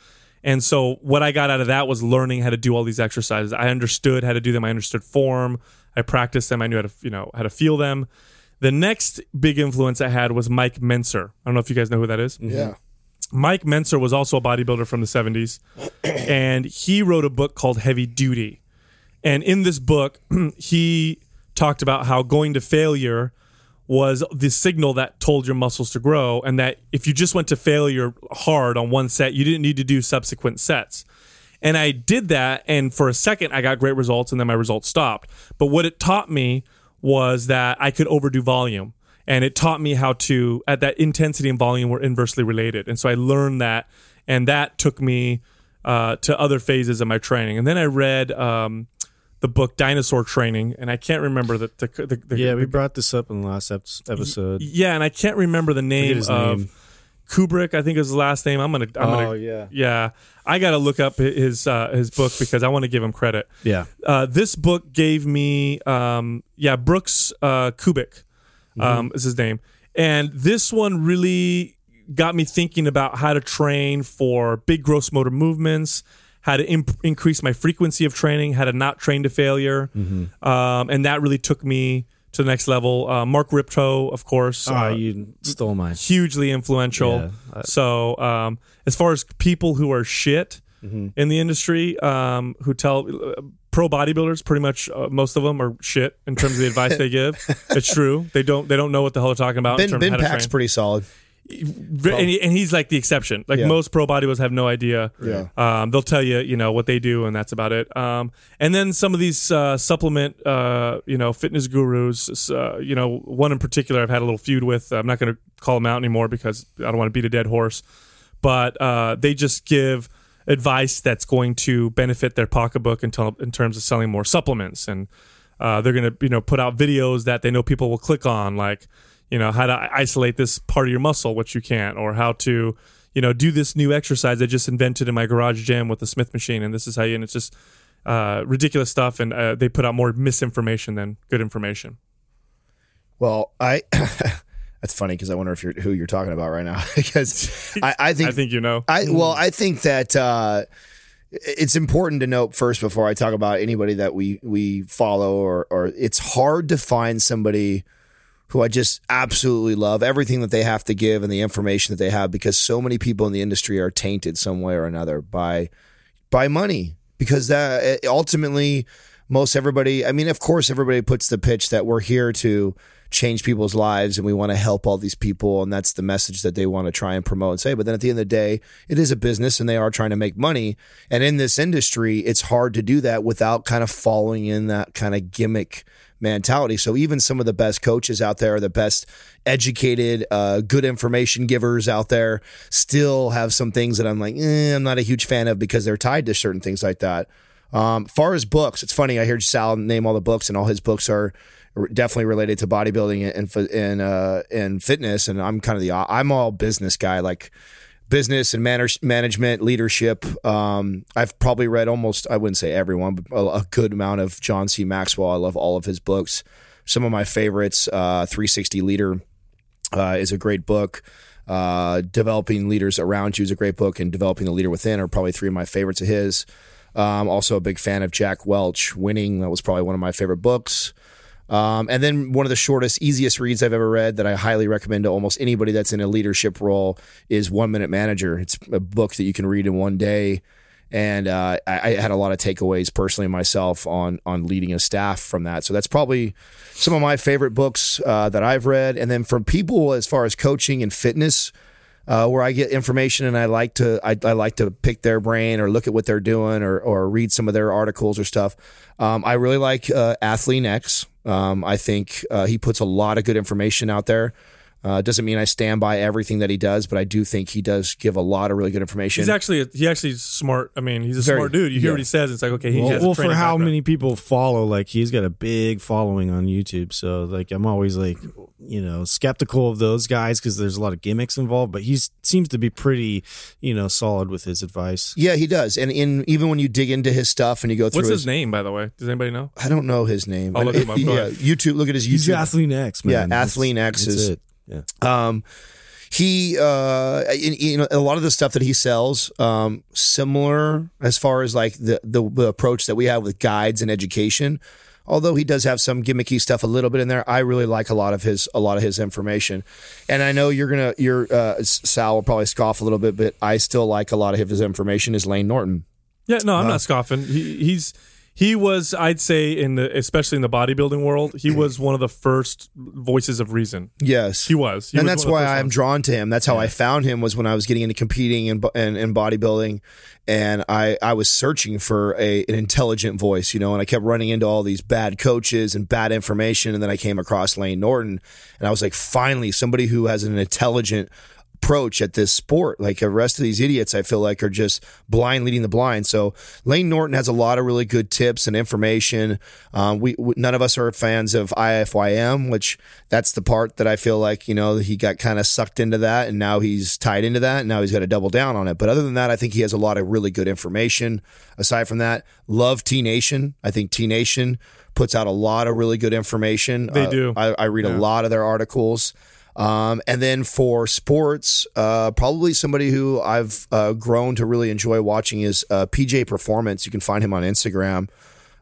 B: And so what I got out of that was learning how to do all these exercises. I understood how to do them. I understood form. I practiced them. I knew how to, you know, how to feel them. The next big influence I had was Mike Mentzer. I don't know if you guys know who that is.
D: Yeah.
B: Mike Mentzer was also a bodybuilder from the 70s, and he wrote a book called Heavy Duty. And in this book, he talked about how going to failure was the signal that told your muscles to grow, and that if you just went to failure hard on one set, you didn't need to do subsequent sets. And I did that, and for a second, I got great results, and then my results stopped. But what it taught me was that I could overdo volume. And it taught me how to at that intensity and volume were inversely related, and so I learned that, and that took me uh, to other phases of my training. And then I read um, the book Dinosaur Training, and I can't remember the the, the, the
C: Yeah, we brought this up in the last episode.
B: yeah, and I can't remember the name of
C: name.
B: Kubik. I think is his last name. I'm gonna. I'm
C: Oh,
B: gonna,
C: yeah.
B: yeah. I got to look up his uh, his book because I want to give him credit.
C: Yeah.
B: Uh, this book gave me, um, yeah, Brooks uh, Kubik um, is his name, and this one really got me thinking about how to train for big gross motor movements, how to imp- increase my frequency of training, how to not train to failure, um, and that really took me to the next level. Uh, Mark Rippetoe, of course,
C: Oh,
B: uh,
C: you stole mine.
B: hugely influential.
C: Yeah.
B: so, um, as far as people who are shit
C: Mm-hmm.
B: in the industry, um, who tell uh, pro bodybuilders, pretty much uh, most of them are shit in terms of the advice they give. It's true. They don't. They don't know what the hell they're talking about. in
D: Ben,
B: terms
D: ben
B: of how to
D: Pack's
B: train.
D: pretty solid.
B: And, he, and he's like the exception. Like
D: Yeah.
B: most pro bodybuilders have no idea.
D: Yeah.
B: Um, they'll tell you, you know, what they do, and that's about it. Um, and then some of these uh, supplement, uh, you know, fitness gurus. Uh, you know, one in particular, I've had a little feud with. I'm not going to call him out anymore because I don't want to beat a dead horse. But uh, they just give advice that's going to benefit their pocketbook in, tel- in terms of selling more supplements. And uh, they're going to you know put out videos that they know people will click on like you know how to isolate this part of your muscle which you can't or how to you know do this new exercise i just invented in my garage gym with the smith machine and this is how you and it's just uh, ridiculous stuff and uh, they put out more misinformation than good information.
D: Well, I that's funny because I wonder if you're who you're talking about right now because I, I think
B: i think you know.
D: I well, I think that uh, it's important to note first before I talk about anybody that we we follow or or it's hard to find somebody who I just absolutely love everything that they have to give and the information that they have because so many people in the industry are tainted some way or another by by money because that ultimately most everybody I mean of course everybody puts the pitch that we're here to change people's lives and we want to help all these people and that's the message that they want to try and promote and say. But then at the end of the day it is a business and they are trying to make money. And in this industry it's hard to do that without kind of following in that kind of gimmick mentality. So even some of the best coaches out there the best educated uh, good information givers out there still have some things that i'm like eh, i'm not a huge fan of because they're tied to certain things like that. Um, far as books, it's funny. I heard Sal name all the books, and all his books are definitely related to bodybuilding and and uh, and fitness. And I'm kind of the I'm all business guy, like business and manage, management, leadership. Um, I've probably read almost I wouldn't say everyone, but a, a good amount of John C. Maxwell. I love all of his books. Some of my favorites, uh, 360 Leader, uh, is a great book. Uh, developing leaders around you is a great book, and developing the leader within are probably three of my favorites of his. Um, also a big fan of Jack Welch. Winning that was probably one of my favorite books. Um, and then one of the shortest, easiest reads I've ever read that I highly recommend to almost anybody that's in a leadership role is One Minute Manager. It's a book that you can read in one day. And uh, I, I had a lot of takeaways personally myself on on leading a staff from that. So that's probably some of my favorite books uh, that I've read. And then from people as far as coaching and fitness, uh, where I get information and I like to I, I like to pick their brain or look at what they're doing or or read some of their articles or stuff. Um, I really like uh, X. Um, I think uh, he puts a lot of good information out there. Uh, doesn't mean I stand by everything that he does, but I do think he does give a lot of really good information.
B: he's actually he actually is smart i mean he's a
D: Very-
B: smart dude you hear
D: yeah.
B: what he says it's like okay he
C: Well,
B: has
C: well for how
B: background.
C: many people follow, like he's got a big following on YouTube. So like I'm always like, you know, skeptical of those guys because there's a lot of gimmicks involved. But he seems to be pretty, you know, solid with his advice.
D: yeah, he does. And in even when you dig into his stuff and you go through
B: what's
D: his,
B: his name by the way does anybody know
D: I don't know his name.
B: I'll look him up. Go
D: yeah,
B: ahead.
D: YouTube. Look at his YouTube.
C: He's
D: YouTube.
C: Athlete X, man.
D: Yeah,
C: That's-
D: Athlete X is-
C: it. Yeah.
D: Um, he, uh, in- you know, a lot of the stuff that he sells, um, similar as far as like the, the the approach that we have with guides and education. Although he does have some gimmicky stuff a little bit in there, I really like a lot of his a lot of his information. And I know you're gonna your uh, Sal will probably scoff a little bit, but I still like a lot of his information. Is Layne Norton?
B: Yeah, no, I'm not scoffing. He, he's he was, I'd say, in the especially in the bodybuilding world, he was one of the first voices of reason.
D: Yes,
B: He was, He
D: and
B: was
D: that's
B: one of the
D: why I'm
B: ones.
D: drawn to him. That's how I found him was when I was getting into competing in, in, in bodybuilding, and I I was searching for a an intelligent voice, you know, and I kept running into all these bad coaches and bad information, and then I came across Layne Norton, and I was like, finally, somebody who has an intelligent approach at this sport. Like the rest of these idiots, I feel like are just blind leading the blind. So Layne Norton has a lot of really good tips and information. Um, we, we none of us are fans of IFYM, which that's the part that I feel like you know he got kind of sucked into that, and now he's tied into that, and now he's got to double down on it. But other than that, I think he has a lot of really good information. Aside from that, love T Nation. I think T Nation puts out a lot of really good information.
B: They
D: Uh,
B: do.
D: I, I read a lot of their articles. Um, and then for sports, uh, probably somebody who I've uh, grown to really enjoy watching is uh, PJ Performance. You can find him on Instagram.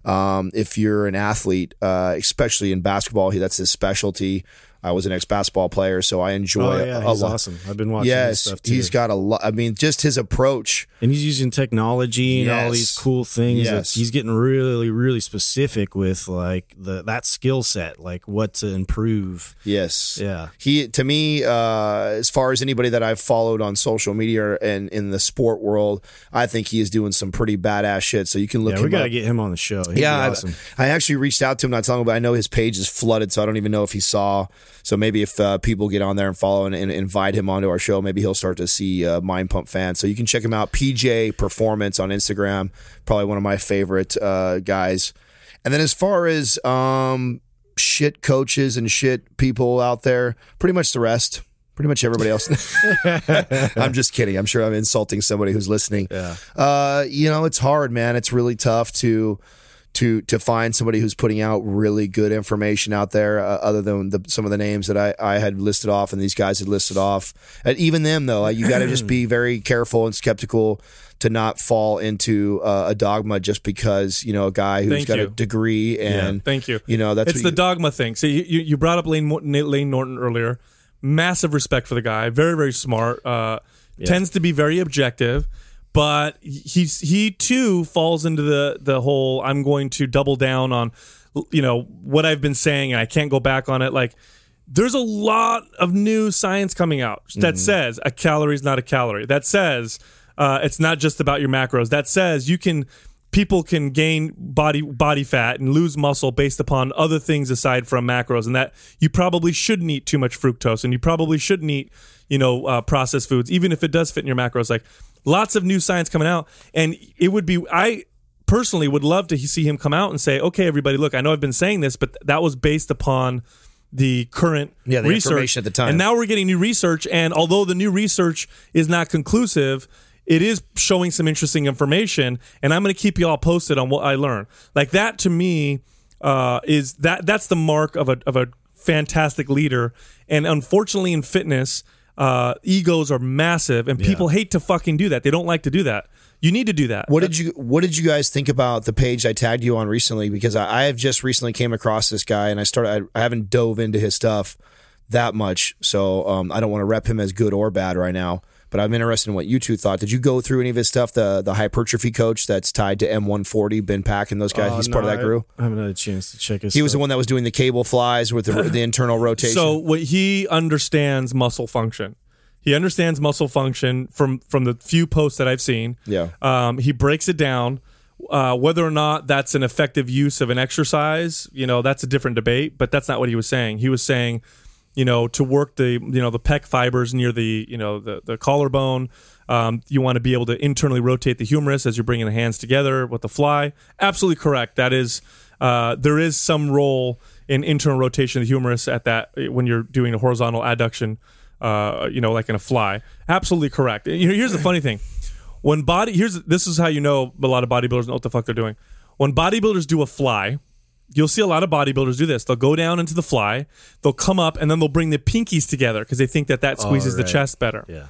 D: Um, if you're an athlete, uh, especially in basketball, that's his specialty. I was an ex basketball player, so I enjoy
C: Oh yeah,
D: a,
C: he's
D: lot.
C: awesome. I've been watching his
D: Yes, he's got a lot. I mean, just his approach.
C: and he's using technology and all these cool things.
D: Yes.
C: He's getting really, really specific with like the that skill set, like what to improve.
D: Yes.
C: Yeah.
D: He to me, uh, as far as anybody that I've followed on social media and in the sport world, I think he is doing some pretty badass shit. So you can look
C: Yeah, we got to
D: up.
C: get him on the show. He'd
D: yeah,
C: be
D: I-
C: awesome.
D: I, actually reached out to him not telling him, but I know his page is flooded, so I don't even know if he saw. So maybe if uh, people get on there and follow and, and invite him onto our show, maybe he'll start to see uh, Mind Pump fans. So you can check him out, PJ Performance on Instagram. Probably one of my favorite uh, guys. And then as far as um, shit coaches and shit people out there, pretty much the rest. Pretty much everybody else. I'm just kidding. I'm sure I'm insulting somebody who's listening.
C: Yeah.
D: Uh, you know, it's hard, man. It's really tough to to to find somebody who's putting out really good information out there, uh, other than the, some of the names that I, I had listed off and these guys had listed off. And even them, though, you got to just be very careful and skeptical to not fall into uh, a dogma just because you know a guy who's
B: Thank
D: got a degree and
B: Thank you.
D: You know that's
B: it's the
D: you-
B: dogma thing. So you, you you brought up Layne Layne Norton earlier. Massive respect for the guy. Very very smart. Uh, Tends to be very objective, but he's he too falls into the the whole. I'm going to double down on, you know, what I've been saying, and I can't go back on it. Like. There's a lot of new science coming out that
D: Mm-hmm.
B: says a calorie is not a calorie. That says uh, it's not just about your macros. That says you can people can gain body body fat and lose muscle based upon other things aside from macros, and that you probably shouldn't eat too much fructose, and you probably shouldn't eat you know uh, processed foods, even if it does fit in your macros. Like lots of new science coming out, and it would be I personally would love to see him come out and say, okay, everybody, look, I know I've been saying this, but that was based upon the current
D: Yeah, the
B: research
D: at the time.
B: and now we're getting new research and although the new research is not conclusive it is showing some interesting information and i'm going to keep you all posted on what i learn like that to me uh, is that that's the mark of a, of a fantastic leader and unfortunately in fitness uh, egos are massive and people hate to fucking do that they don't like to do that you need to do that
D: What did you What did you guys think about the page I tagged you on recently? Because I, I have just recently came across this guy, and I started. I, I haven't dove into his stuff that much, so um, I don't want to rep him as good or bad right now. But I'm interested in what you two thought. Did you go through any of his stuff? The the hypertrophy coach that's tied to MI40, Ben Pack, and those guys.
C: Uh,
D: He's part of that group.
C: I haven't had a chance to check his.
D: He was the one that was doing the cable flies with the, the internal rotation.
B: So what he understands muscle function. He understands muscle function from from the few posts that I've seen.
D: Yeah.
B: Um, he breaks it down. Uh, whether or not that's an effective use of an exercise, you know, that's a different debate. But that's not what he was saying. He was saying, you know, to work the you know the pec fibers near the you know the the collarbone. Um, you want to be able to internally rotate the humerus as you're bringing the hands together with the fly. Absolutely correct. That is, uh, there is some role in internal rotation of the humerus at that when you're doing a horizontal adduction. Uh, you know, like in a fly. Absolutely correct. Here's the funny thing: when body here's this is how you know a lot of bodybuilders know what the fuck they're doing. When bodybuilders do a fly, you'll see a lot of bodybuilders do this. They'll go down into the fly, they'll come up, and then they'll bring the pinkies together because they think that that squeezes the
C: right.
B: chest better.
C: Yeah.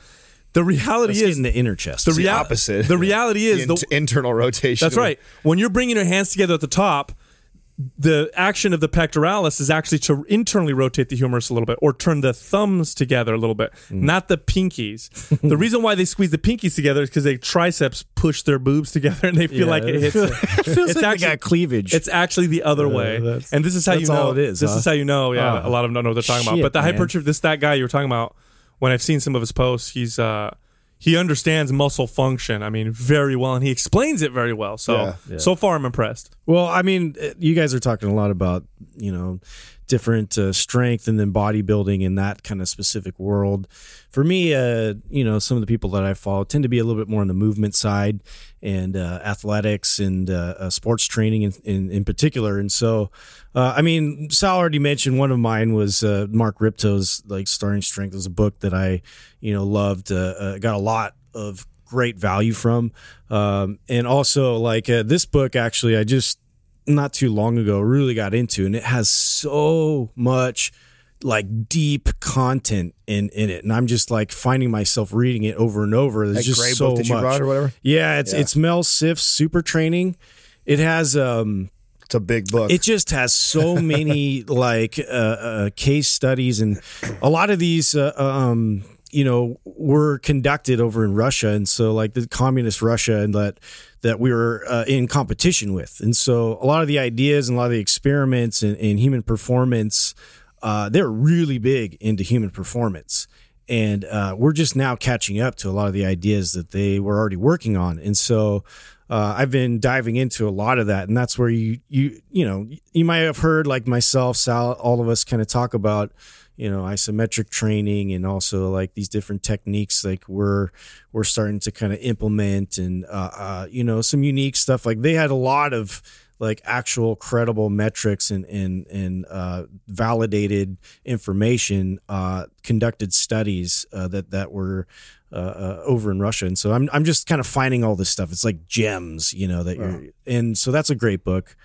B: The reality is
C: in the inner chest.
B: the,
D: the opposite.
B: The reality
D: The
B: is
D: in-
B: the,
D: internal rotation.
B: that's right. When you're bringing your hands together at the top, the action of the pectoralis is actually to internally rotate the humerus a little bit or turn the thumbs together a little bit, mm. not the pinkies. the reason why they squeeze the pinkies together is because they triceps push their boobs together and they feel like it hits.
C: it feels
B: It's
C: like
B: actually-
C: they got cleavage.
B: It's actually the other uh,
C: way,
B: and this is how you know
C: it is,
B: This
C: huh?
B: is how you know. Yeah,
C: Oh.
B: a lot of them don't know what they're talking about. But the
C: man.
B: hypertrophy, this that guy you were talking about. When I've seen some of his posts, he's uh he understands muscle function. I mean, very well, and he explains it very well. So
D: Yeah.
C: Yeah.
B: so far, I'm impressed.
C: Well, I mean, uh, you guys are talking a lot about you know different uh, strength and then bodybuilding in that kind of specific world. For me, uh, you know, some of the people that I follow tend to be a little bit more on the movement side and uh, athletics and uh, uh, sports training in, in, in particular. And so, uh, I mean, Sal already mentioned one of mine was uh, Mark Rippetoe's like Starting Strength was a book that I, you know, loved. Uh, uh, got a lot of great value from, um, and also like uh, this book actually, I just not too long ago really got into and it has so much like deep content in in it and i'm just like finding myself reading it over and over there's
D: That
C: just so
D: book that you
C: much
D: or whatever?
C: yeah it's
D: Yeah.
C: it's mel siff's super training it has um
D: It's a big book.
C: it just has so many like uh, uh, case studies and a lot of these uh, um you know were conducted over in Russia. And so like the communist Russia and that that we were uh, in competition with. And so a lot of the ideas and a lot of the experiments in, human performance uh, they're really big into human performance. And uh, we're just now catching up to a lot of the ideas that they were already working on. And so uh, I've been diving into a lot of that, and that's where you you you know you might have heard like myself, Sal, all of us kind of talk about you know isometric training and also like these different techniques like we're we're starting to kind of implement and uh, uh, you know some unique stuff like they had a lot of like actual credible metrics and and and uh, validated information, uh, conducted studies uh, that that were uh, uh, over in Russia, and so I'm I'm just kind of finding all this stuff. It's like gems, you know that you're, and so that's a great book.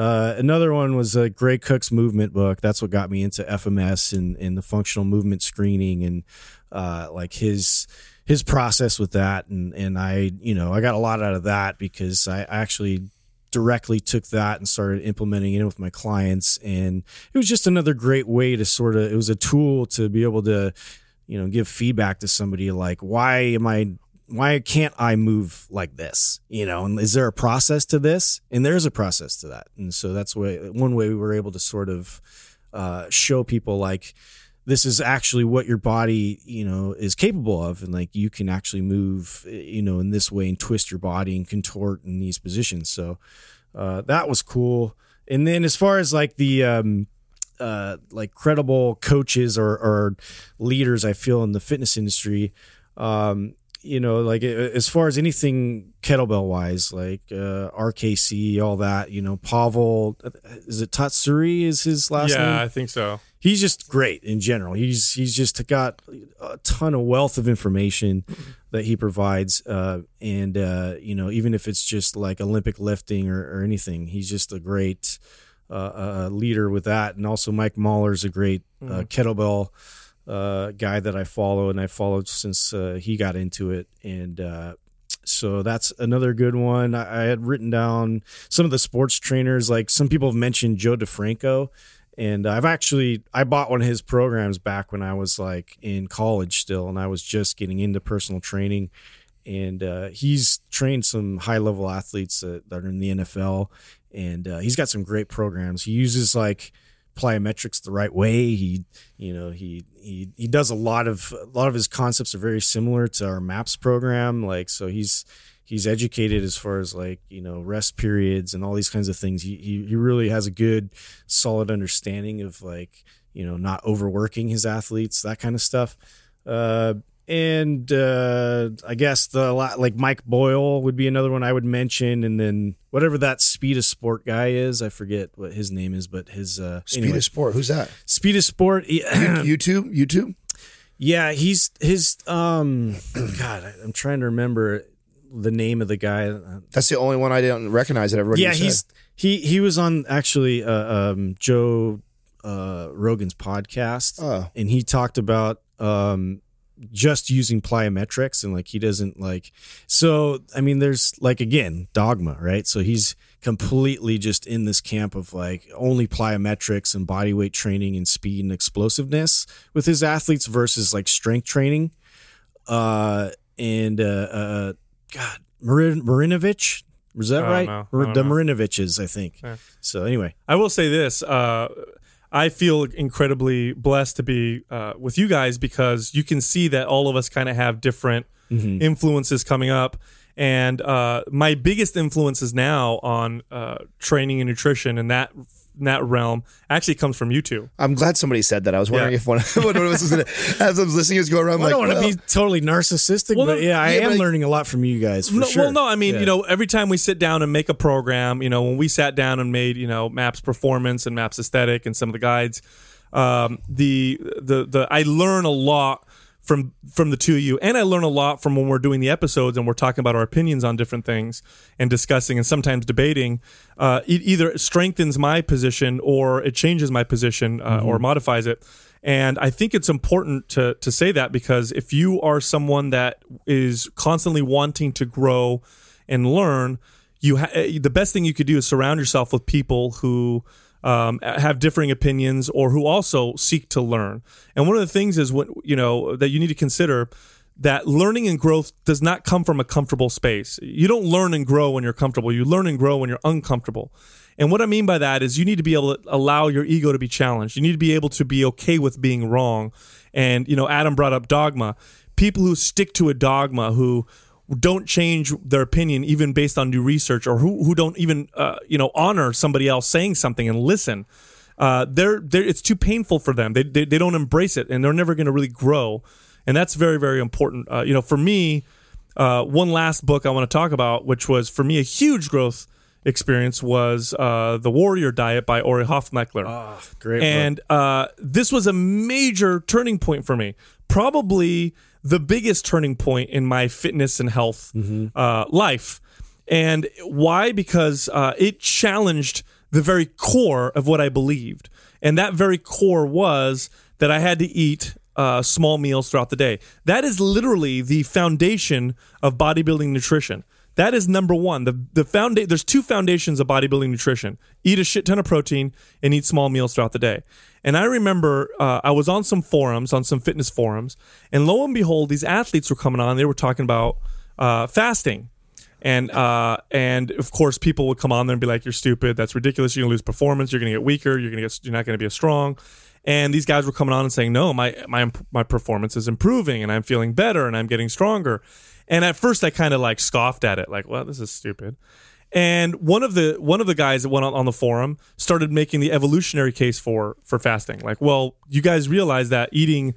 C: Uh, another one was uh, Gray Cook's movement book. That's what got me into FMS and, and the functional movement screening and uh, like his his process with that. And and I you know I got a lot out of that because I actually directly took that and started implementing it with my clients and it was just another great way to sort of it was a tool to be able to you know give feedback to somebody like why am i why can't i move like this you know? And is there a process to this? And there's a process to that. And so that's way one way we were able to sort of uh, show people like this is actually what your body you know is capable of. And like you can actually move you know in this way and twist your body and contort in these positions. So uh, that was cool. And then as far as like the um uh like credible coaches or, or leaders i feel in the fitness industry um you know like as far as anything kettlebell wise like uh rkc all that you know pavel is it tatsuri is his last
B: yeah,
C: name Yeah,
B: I think so.
C: he's just great in general. He's he's just got a ton of wealth of information that he provides, uh, and uh, you know, even if it's just like Olympic lifting or, or anything, he's just a great uh, uh, leader with that. And also, Mike Mahler's a great uh, kettlebell uh, guy that I follow, and I followed since uh, he got into it, and. Uh, so that's another good one. I, I had written down some of the sports trainers. Like some people have mentioned Joe DeFranco, and I've actually I bought one of his programs back when I was like in college still, and I was just getting into personal training. And uh, he's trained some high level athletes that, that are in the NFL, and uh, he's got some great programs. He uses like plyometrics the right way. He, you know, he he he does a lot of a lot of his concepts are very similar to our MAPS program. Like, so he's he's educated as far as like you know rest periods and all these kinds of things. He he, he really has a good solid understanding of like you know not overworking his athletes that kind of stuff. Uh, and uh, I guess the like Mike Boyle would be another one I would mention, and then whatever that speed of sport guy is, I forget what his name is, but his uh,
D: Speed
C: anyway.
D: of Sport. Who's that?
C: speed of sport.
D: YouTube. YouTube.
C: yeah, he's his um, God, I'm trying to remember the name of the guy.
D: That's the only one I didn't recognize that everybody.
C: yeah,
D: said.
C: he's he he was on actually uh, um, Joe uh, Rogan's podcast,
D: Oh.
C: and he talked about um, just using plyometrics and like he doesn't like so I mean there's like again dogma right so he's completely just in this camp of like only plyometrics and body weight training and speed and explosiveness with his athletes versus like strength training uh and uh uh God Marin Marinovich is that right
B: know.
C: The. Marinoviches I think so anyway
B: I will say this. Uh, I feel incredibly blessed to be uh, with you guys because you can see that all of us kind of have different influences coming up. And uh, my biggest influences now on uh, training and nutrition and that in that realm actually comes from you two.
D: I'm glad somebody said that. I was wondering
B: Yeah.
D: if one, one of us was going to, as I was listening, was go around
C: I
D: like,
C: don't want to
D: well,
C: be totally narcissistic,
B: Well,
C: but yeah, I
D: yeah,
C: am
D: but-
C: learning a lot from you guys for
B: no,
C: sure.
B: Well, no, I mean,
C: Yeah.
B: you know, every time we sit down and make a program, you know, when we sat down and made, you know, Maps Performance and Maps Aesthetic and some of the guides, um, the the the I learn a lot from from the two of you, and I learn a lot from when we're doing the episodes and we're talking about our opinions on different things and discussing and sometimes debating. Uh, it either strengthens my position or it changes my position uh, or modifies it. And I think it's important to to say that because if you are someone that is constantly wanting to grow and learn, you ha- eh, the best thing you could do is surround yourself with people who um, have differing opinions or who also seek to learn. And one of the things is what you know that you need to consider that learning and growth does not come from a comfortable space. You don't learn and grow when you're comfortable. You learn and grow when you're uncomfortable. And what I mean by that is you need to be able to allow your ego to be challenged. You need to be able to be okay with being wrong. And you know, Adam brought up dogma. People who stick to a dogma who don't change their opinion even based on new research or who, who don't even uh, you know honor somebody else saying something and listen. Uh, they're, they're it's too painful for them. They, they, they don't embrace it and they're never going to really grow. And that's very very important. Uh, you know for me uh, one last book i want to talk about which was for me a huge growth experience was uh, the warrior diet by ori hofmekler
C: great.
B: and uh, this was a major turning point for me. Probably the biggest turning point in my fitness and health uh, life. And why? Because uh, it challenged the very core of what I believed. And that very core was that I had to eat uh, small meals throughout the day. That is literally the foundation of bodybuilding nutrition. That is number one. The the founda- There's two foundations of bodybuilding nutrition: eat a shit ton of protein and eat small meals throughout the day. And I remember uh, I was on some forums, on some fitness forums, and lo and behold, these athletes were coming on. They were talking about uh, fasting, and uh, and of course, people would come on there and be like, "You're stupid. That's ridiculous. You're gonna lose performance. You're gonna get weaker. You're gonna get. You're not gonna be as strong." And these guys were coming on and saying, "No, my my my performance is improving, and I'm feeling better, and I'm getting stronger." And at first, I kind of like scoffed at it, like, "Well, this is stupid." And one of the one of the guys that went on, on the forum started making the evolutionary case for for fasting. Like, well, you guys realize that eating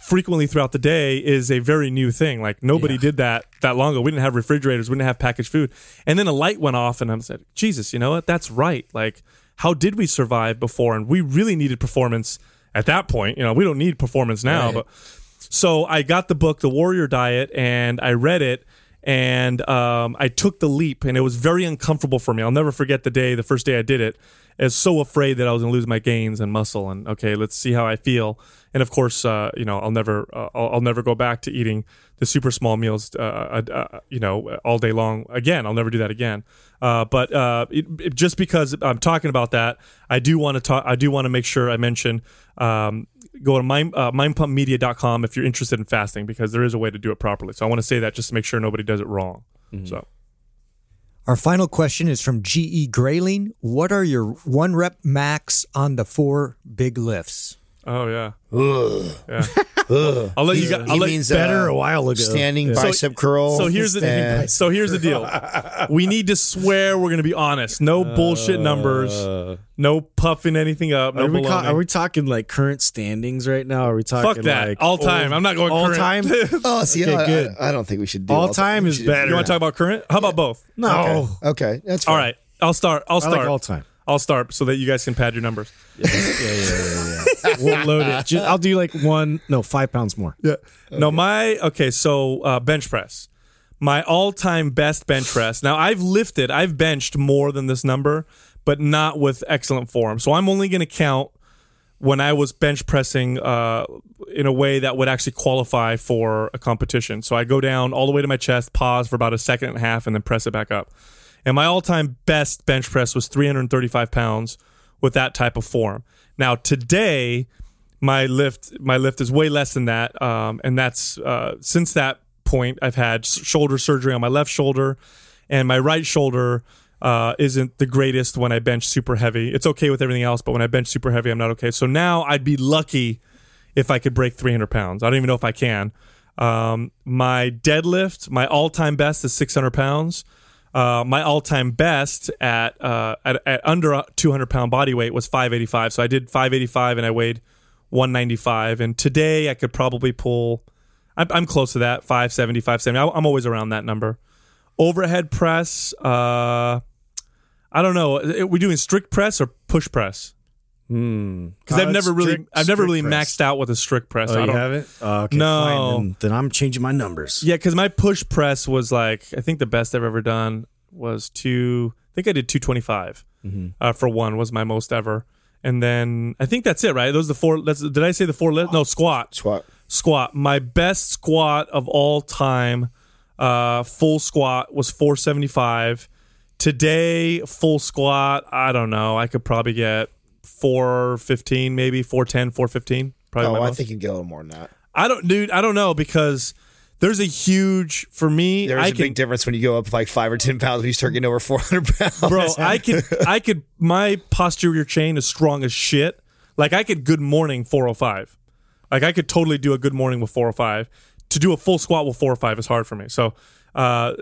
B: frequently throughout the day is a very new thing. Like nobody did that that long ago. We didn't have refrigerators. We didn't have packaged food. And then a light went off, and I said, Jesus, you know what? That's right. Like, how did we survive before? And we really needed performance at that point. You know, we don't need performance now,
D: Right.
B: but so I got the book, The Warrior Diet, and I read it. And um, I took the leap, and it was very uncomfortable for me. I'll never forget the day, the first day I did it. I was so afraid that I was going to lose my gains and muscle. And okay, let's see how I feel. And of course, uh, you know, I'll never, uh, I'll, I'll never go back to eating the super small meals, uh, uh, uh, you know, all day long again. I'll never do that again. Uh, but it, it- just because I'm talking about that, I do want to talk. I do want to make sure I mention. Um, go to mind, uh, mindpumpmedia.com if you're interested in fasting because there is a way to do it properly. So I want to say that just to make sure nobody does it wrong. So
E: Our final question is from G.E. Grayling. What are your one rep max on the four big lifts?
B: Oh yeah. Yeah. I'll let you guys. I'll
D: he
B: let,
D: means
C: better
D: uh,
C: a while ago.
D: standing
B: So-
D: bicep curl.
B: so here's the so here's the deal. We need to swear we're gonna be honest. No bullshit numbers. No puffing anything up. No
C: Are we, ca- are we talking like current standings right now? Are we talking
B: Fuck that.
C: like
B: all time.
C: old-
B: I'm not going
C: all
B: current.
C: time?
D: Oh, see,
C: Okay,
D: I,
C: good.
D: I, I don't think we should do
C: All time
D: We
C: is
D: should-
C: better.
B: you want to talk about current? How about both?
C: no.
D: Okay, that's fine.
B: All right. I'll start. I'll
C: I
B: start.
C: like all time.
B: I'll start so that you guys can pad your numbers.
C: Yeah, yeah, yeah, yeah. we'll load it. Just, I'll do like one, no, five pounds more.
B: Yeah. No, my okay. So uh, bench press, my all-time best bench press. Now I've lifted, I've benched more than this number, but not with excellent form. So I'm only going to count when I was bench pressing uh, in a way that would actually qualify for a competition. So I go down all the way to my chest, pause for about a second and a half, and then press it back up. And my all time best bench press was 335 pounds with that type of form. Now today, my lift my lift is way less than that, um, and that's uh, since that point I've had shoulder surgery on my left shoulder, and my right shoulder uh, isn't the greatest when I bench super heavy. It's okay with everything else, but when I bench super heavy, I'm not okay. So now I'd be lucky if I could break 300 pounds. I don't even know if I can. Um, my deadlift, my all time best is 600 pounds. Uh, my all-time best at, uh, at at under 200 pound body weight was 585. So I did 585 and I weighed 195. And today I could probably pull. I'm, I'm close to that 570, 570. I- I'm always around that number. Overhead press. Uh, I don't know. Are we doing strict press or push press?
C: Hmm.
B: Because I've
C: Uh,
B: never really,
C: strict-
B: I've never really
C: press.
B: maxed out with a strict press.
C: Oh,
B: I don't,
C: haven't? Oh, okay,
B: No.
C: fine. Then, then I'm changing my numbers.
B: Yeah, because my push press was like I think the best I've ever done was two. I think I did two twenty five uh, for one was my most ever, and then I think that's it. Right? Those are the four. That's, did I say the four? Li- no, squat.
D: Squat.
B: Squat. My best squat of all time, uh, full squat was four seventy five. Today, full squat. I don't know. I could probably get four fifteen, maybe 410, 415. Probably.
D: Oh, I think you can get a little more than that.
B: I don't, dude. I don't know because there's a huge for me.
D: There's
B: I
D: a
B: can,
D: big difference when you go up like five or ten pounds when you start getting over four hundred pounds.
B: bro. I could, I could. My posterior chain is strong as shit. Like I could good morning 405. Like I could totally do a good morning with 405. To do a full squat with 405 is hard for me. So. Uh,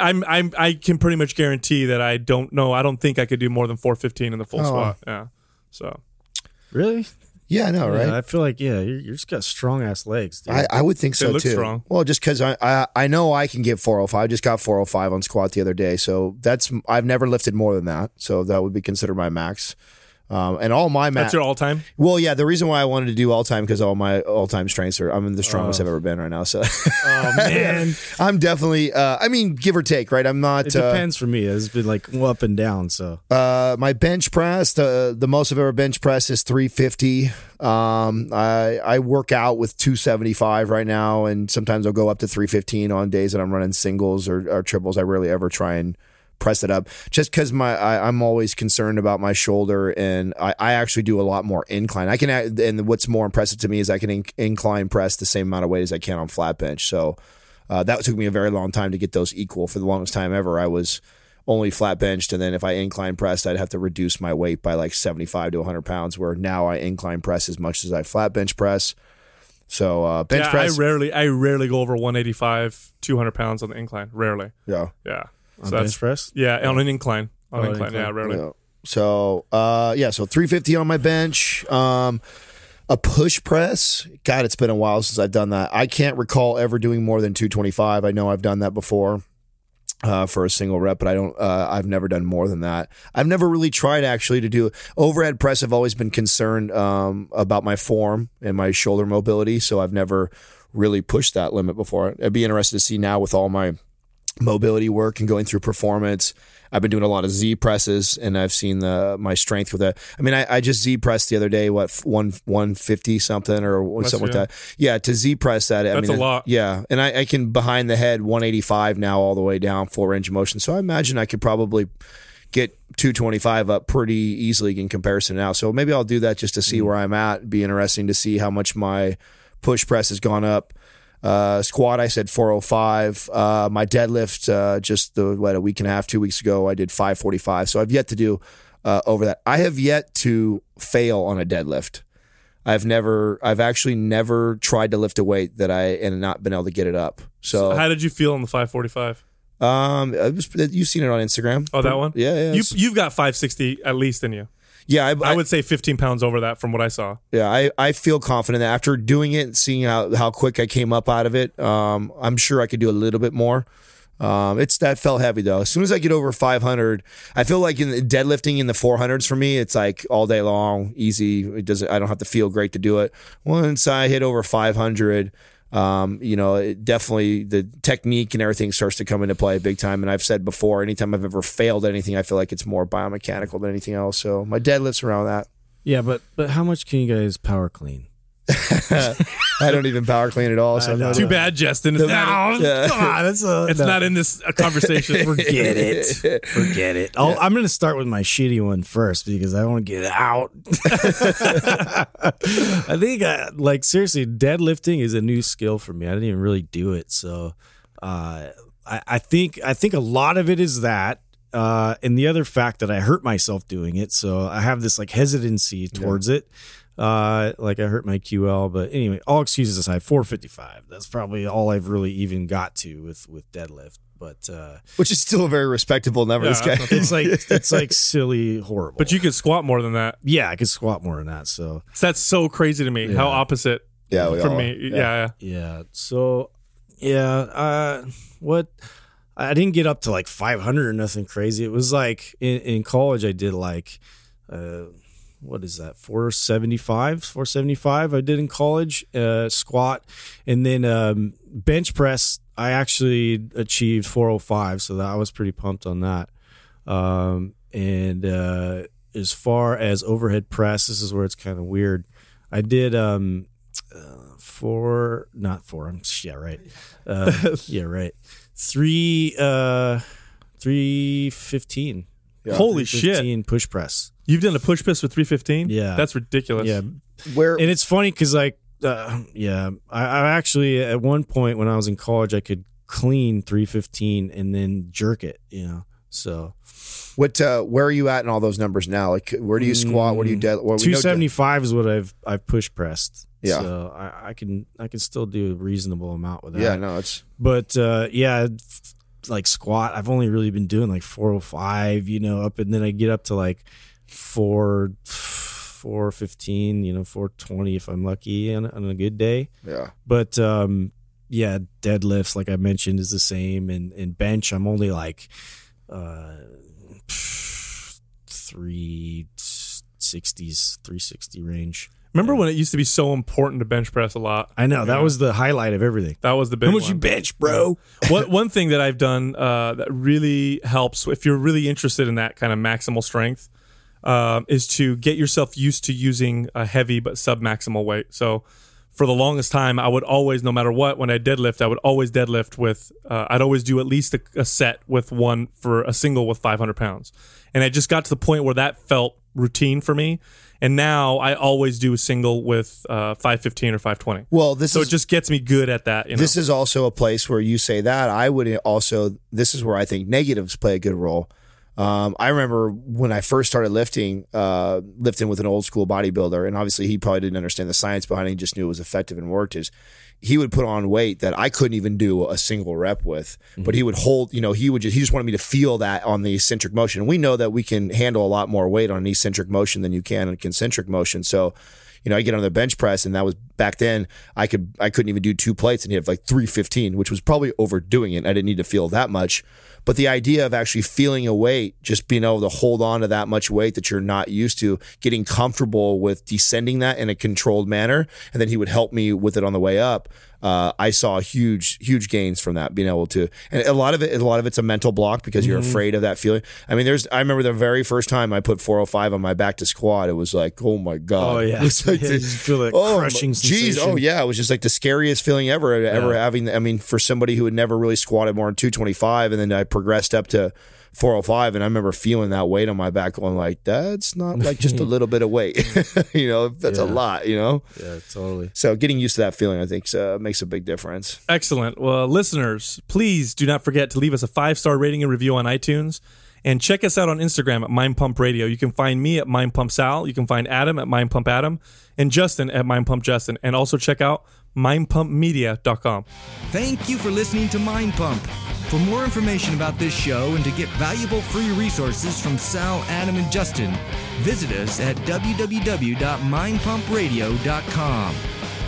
B: I'm I'm I can pretty much guarantee that I don't know. I don't think I could do more than 415 in the full
D: Oh.
B: squat. Yeah. So
C: Really?
D: Yeah, I know, right?
C: Yeah, I feel like yeah, you're, you're just got strong ass legs, dude.
D: I, I would think so
B: look
D: too.
B: strong.
D: Well, just because I, I I know I can get 405. I just got 405 on squat the other day, so that's I've never lifted more than that. So that would be considered my max. Um, and all my max.
B: that's your all time.
D: well, yeah. The reason why I wanted to do all time because all my all time strengths are I'm in the strongest I've ever been right now. So
C: oh man,
D: I'm definitely. Uh, I mean, give or take, right? I'm not.
C: it
D: uh,
C: depends for me. It's been like up and down. So
D: Uh, my bench press, the the most I've ever bench press is 350. Um, I I work out with 275 right now, and sometimes I'll go up to 315 on days that I'm running singles or, or triples. I rarely ever try and press it up, just because my I, I'm always concerned about my shoulder, and I, I actually do a lot more incline. I can, and what's more impressive to me is I can in, incline press the same amount of weight as I can on flat bench. So. Uh, that took me a very long time to get those equal. For the longest time ever, I was only flat benched, and then if I incline pressed, I'd have to reduce my weight by like seventy five to one hundred pounds. Where now I incline press as much as I flat bench press. So uh, bench
B: yeah,
D: press,
B: I rarely, I rarely go over 185, 200 pounds on the incline. Rarely.
D: yeah.
B: Yeah.
C: On
B: So that's
C: bench press.
B: Yeah, on an incline. On
C: Oh,
B: an incline,
C: incline.
B: yeah, rarely.
D: Yeah. So uh, yeah, so three fifty on my bench. Um, a push press. God, it's been a while since I've done that. I can't recall ever doing more than two twenty five. I know I've done that before. Uh, for a single rep, but I don't. Uh, I've never done more than that. I've never really tried actually to do overhead press. I've always been concerned um, about my form and my shoulder mobility, so I've never really pushed that limit before. I'd be interested to see now with all my mobility work and going through performance. I've been doing a lot of Z presses, and I've seen the my strength with that. I mean, I, I just Z pressed the other day, what one one fifty something or something like that. Yeah, to Z press that, I
B: That's
D: mean,
B: a lot.
D: Yeah, and I, I can behind the head one eighty five now all the way down full range of motion. So I imagine I could probably get 225 up pretty easily in comparison now. So maybe I'll do that just to see
B: Mm.
D: where I'm at. It'd be interesting to see how much my push press has gone up. Uh, squat, I said 405. Uh, my deadlift, uh, just the what a week and a half, two weeks ago, I did 545. So I've yet to do uh, over that. I have yet to fail on a deadlift. I've never, I've actually never tried to lift a weight that I and not been able to get it up. So,
B: How did you feel on the 545?
D: um, was, you've seen it on Instagram.
B: Oh, that one?
D: Yeah, yeah,
B: You, you've got 560 at least in you.
D: Yeah. I,
B: I would say 15 pounds over that from what I saw.
D: Yeah, I, I feel confident that after doing it, and seeing how, how quick I came up out of it, um, I'm sure I could do a little bit more. Um, it's that felt heavy though. As soon as I get over 500, I feel like in deadlifting in the 400s for me, it's like all day long, easy. It doesn't. I don't have to feel great to do it. Once I hit over 500, um, you know, it definitely the technique and everything starts to come into play big time. And I've said before, anytime I've ever failed at anything, I feel like it's more biomechanical than anything else. So my deadlift's around that.
C: Yeah, but but how much can you guys power clean?
D: I don't even power clean at all. So I'm not-
B: Too bad, Justin. It's, not,
D: Yeah.
C: Come on, that's a,
B: it's not in this uh, conversation.
C: Forget it. Forget it. I'll, I'm going to start with my shitty one first because I want to get it out. I think, uh, like, seriously, deadlifting is a new skill for me. I didn't even really do it. So, uh, I, I think I think a lot of it is that. Uh, and the other fact that I hurt myself doing it, so I have this like hesitancy towards it. Uh, like I hurt my QL, but anyway, all excuses aside, 455. That's probably all I've really even got to with with deadlift. But uh,
D: which is still a very respectable number.
B: Yeah,
D: this guy.
C: it's like it's like silly horrible.
B: but you could squat more than that.
C: yeah, I could squat more than that. So
B: So that's so crazy to me. How opposite
D: yeah, we
B: from me. Yeah. yeah.
C: yeah, so yeah, uh, what I didn't get up to like 500 or nothing crazy. It was like in, in college I did like uh, what is that 475 475 I did in college uh, squat. And then um, bench press I actually achieved 405 so that I was pretty pumped on that. Um, and uh, as far as overhead press this is where it's kind of weird. I did um, uh, four not four I'm yeah right. Uh, yeah right. Three uh three fifteen.
B: Holy shit.
C: push press
B: You've done a push press with 315?
C: Yeah.
B: That's ridiculous.
C: yeah
D: Where
C: and it's funny because like uh, yeah I, I actually at one point when i was in college i could clean 315 and then jerk it you know so
D: what uh, where are you at in all those numbers now? Like where do you squat? Where do you dead? Well, we
C: 275 is what i've i've push pressed
D: Yeah.
C: so I, I can i can still do a reasonable amount with that
D: Yeah, no, it's
C: but uh yeah like squat i've only really been doing like 405 you know up and then i get up to like 4 415 you know 420 if i'm lucky on, on a good day.
D: Yeah.
C: but um yeah deadlifts like i mentioned is the same. And and bench i'm only like uh 360s 360 range.
B: Remember when it used to be so important to bench press a lot?
C: i know. That was the highlight of everything.
B: That was the big
C: how much
B: one.
C: you bench bro?
B: One, one thing that I've done uh, that really helps if you're really interested in that kind of maximal strength um, is to get yourself used to using a heavy but sub maximal weight. So for the longest time, I would always, no matter what, when I deadlift, I would always deadlift with, uh, I'd always do at least a, a set with one for a single with 500 pounds. And I just got to the point where that felt routine for me. And now I always do a single with uh, 515 or 520.
D: Well, this
B: So
D: is
B: it just gets me good at that. You know?
D: this is also a place where you say that. I would also. This is where I think negatives play a good role. Um, I remember when I first started lifting, uh, lifting with an old school bodybuilder, and obviously he probably didn't understand the science behind it. He just knew it was effective and worked. Is he would put on weight that I couldn't even do a single rep with, but he would hold. You know, he would just he just wanted me to feel that on the eccentric motion. And we know that we can handle a lot more weight on an eccentric motion than you can on a concentric motion. So you know, I get on the bench press, and that was back then. I could I couldn't even do two plates, and had like three fifteen, which was probably overdoing it. I didn't need to feel that much, but the idea of actually feeling a weight, just being able to hold on to that much weight that you're not used to, getting comfortable with descending that in a controlled manner, and then he would help me with it on the way up. Uh, I saw huge, huge gains from that, being able to, and a lot of it, a lot of it's a mental block because you're afraid of that feeling. I mean, there's, I remember the very first time I put 405 on my back to squat, it was like, oh my god,
C: Oh, yeah.
D: It was like
C: Yeah,
D: the-
C: you just feel that
D: oh,
C: crushing
D: Jeez,
C: sensation.
D: oh yeah, it was just like the scariest feeling ever, ever having. I mean, for somebody who had never really squatted more than 225, and then I progressed up to 405, and I remember feeling that weight on my back, going like, that's not like just a little bit of weight, you know, that's a lot, you know.
C: yeah totally
D: So getting used to that feeling, I think, uh, makes a big difference.
B: Excellent. Well, listeners, please do not forget to leave us a five star rating and review on iTunes. And check us out on Instagram at Mind Pump Radio. You can find me at Mind Pump Sal. You can find Adam at Mind Pump Adam and Justin at Mind Pump Justin. And also check out mindpumpmedia.com.
F: Thank you for listening to Mind Pump. For more information about this show and to get valuable free resources from Sal, Adam, and Justin, visit us at www.mindpumpradio.com.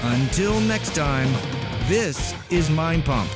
F: Until next time, this is Mind Pump.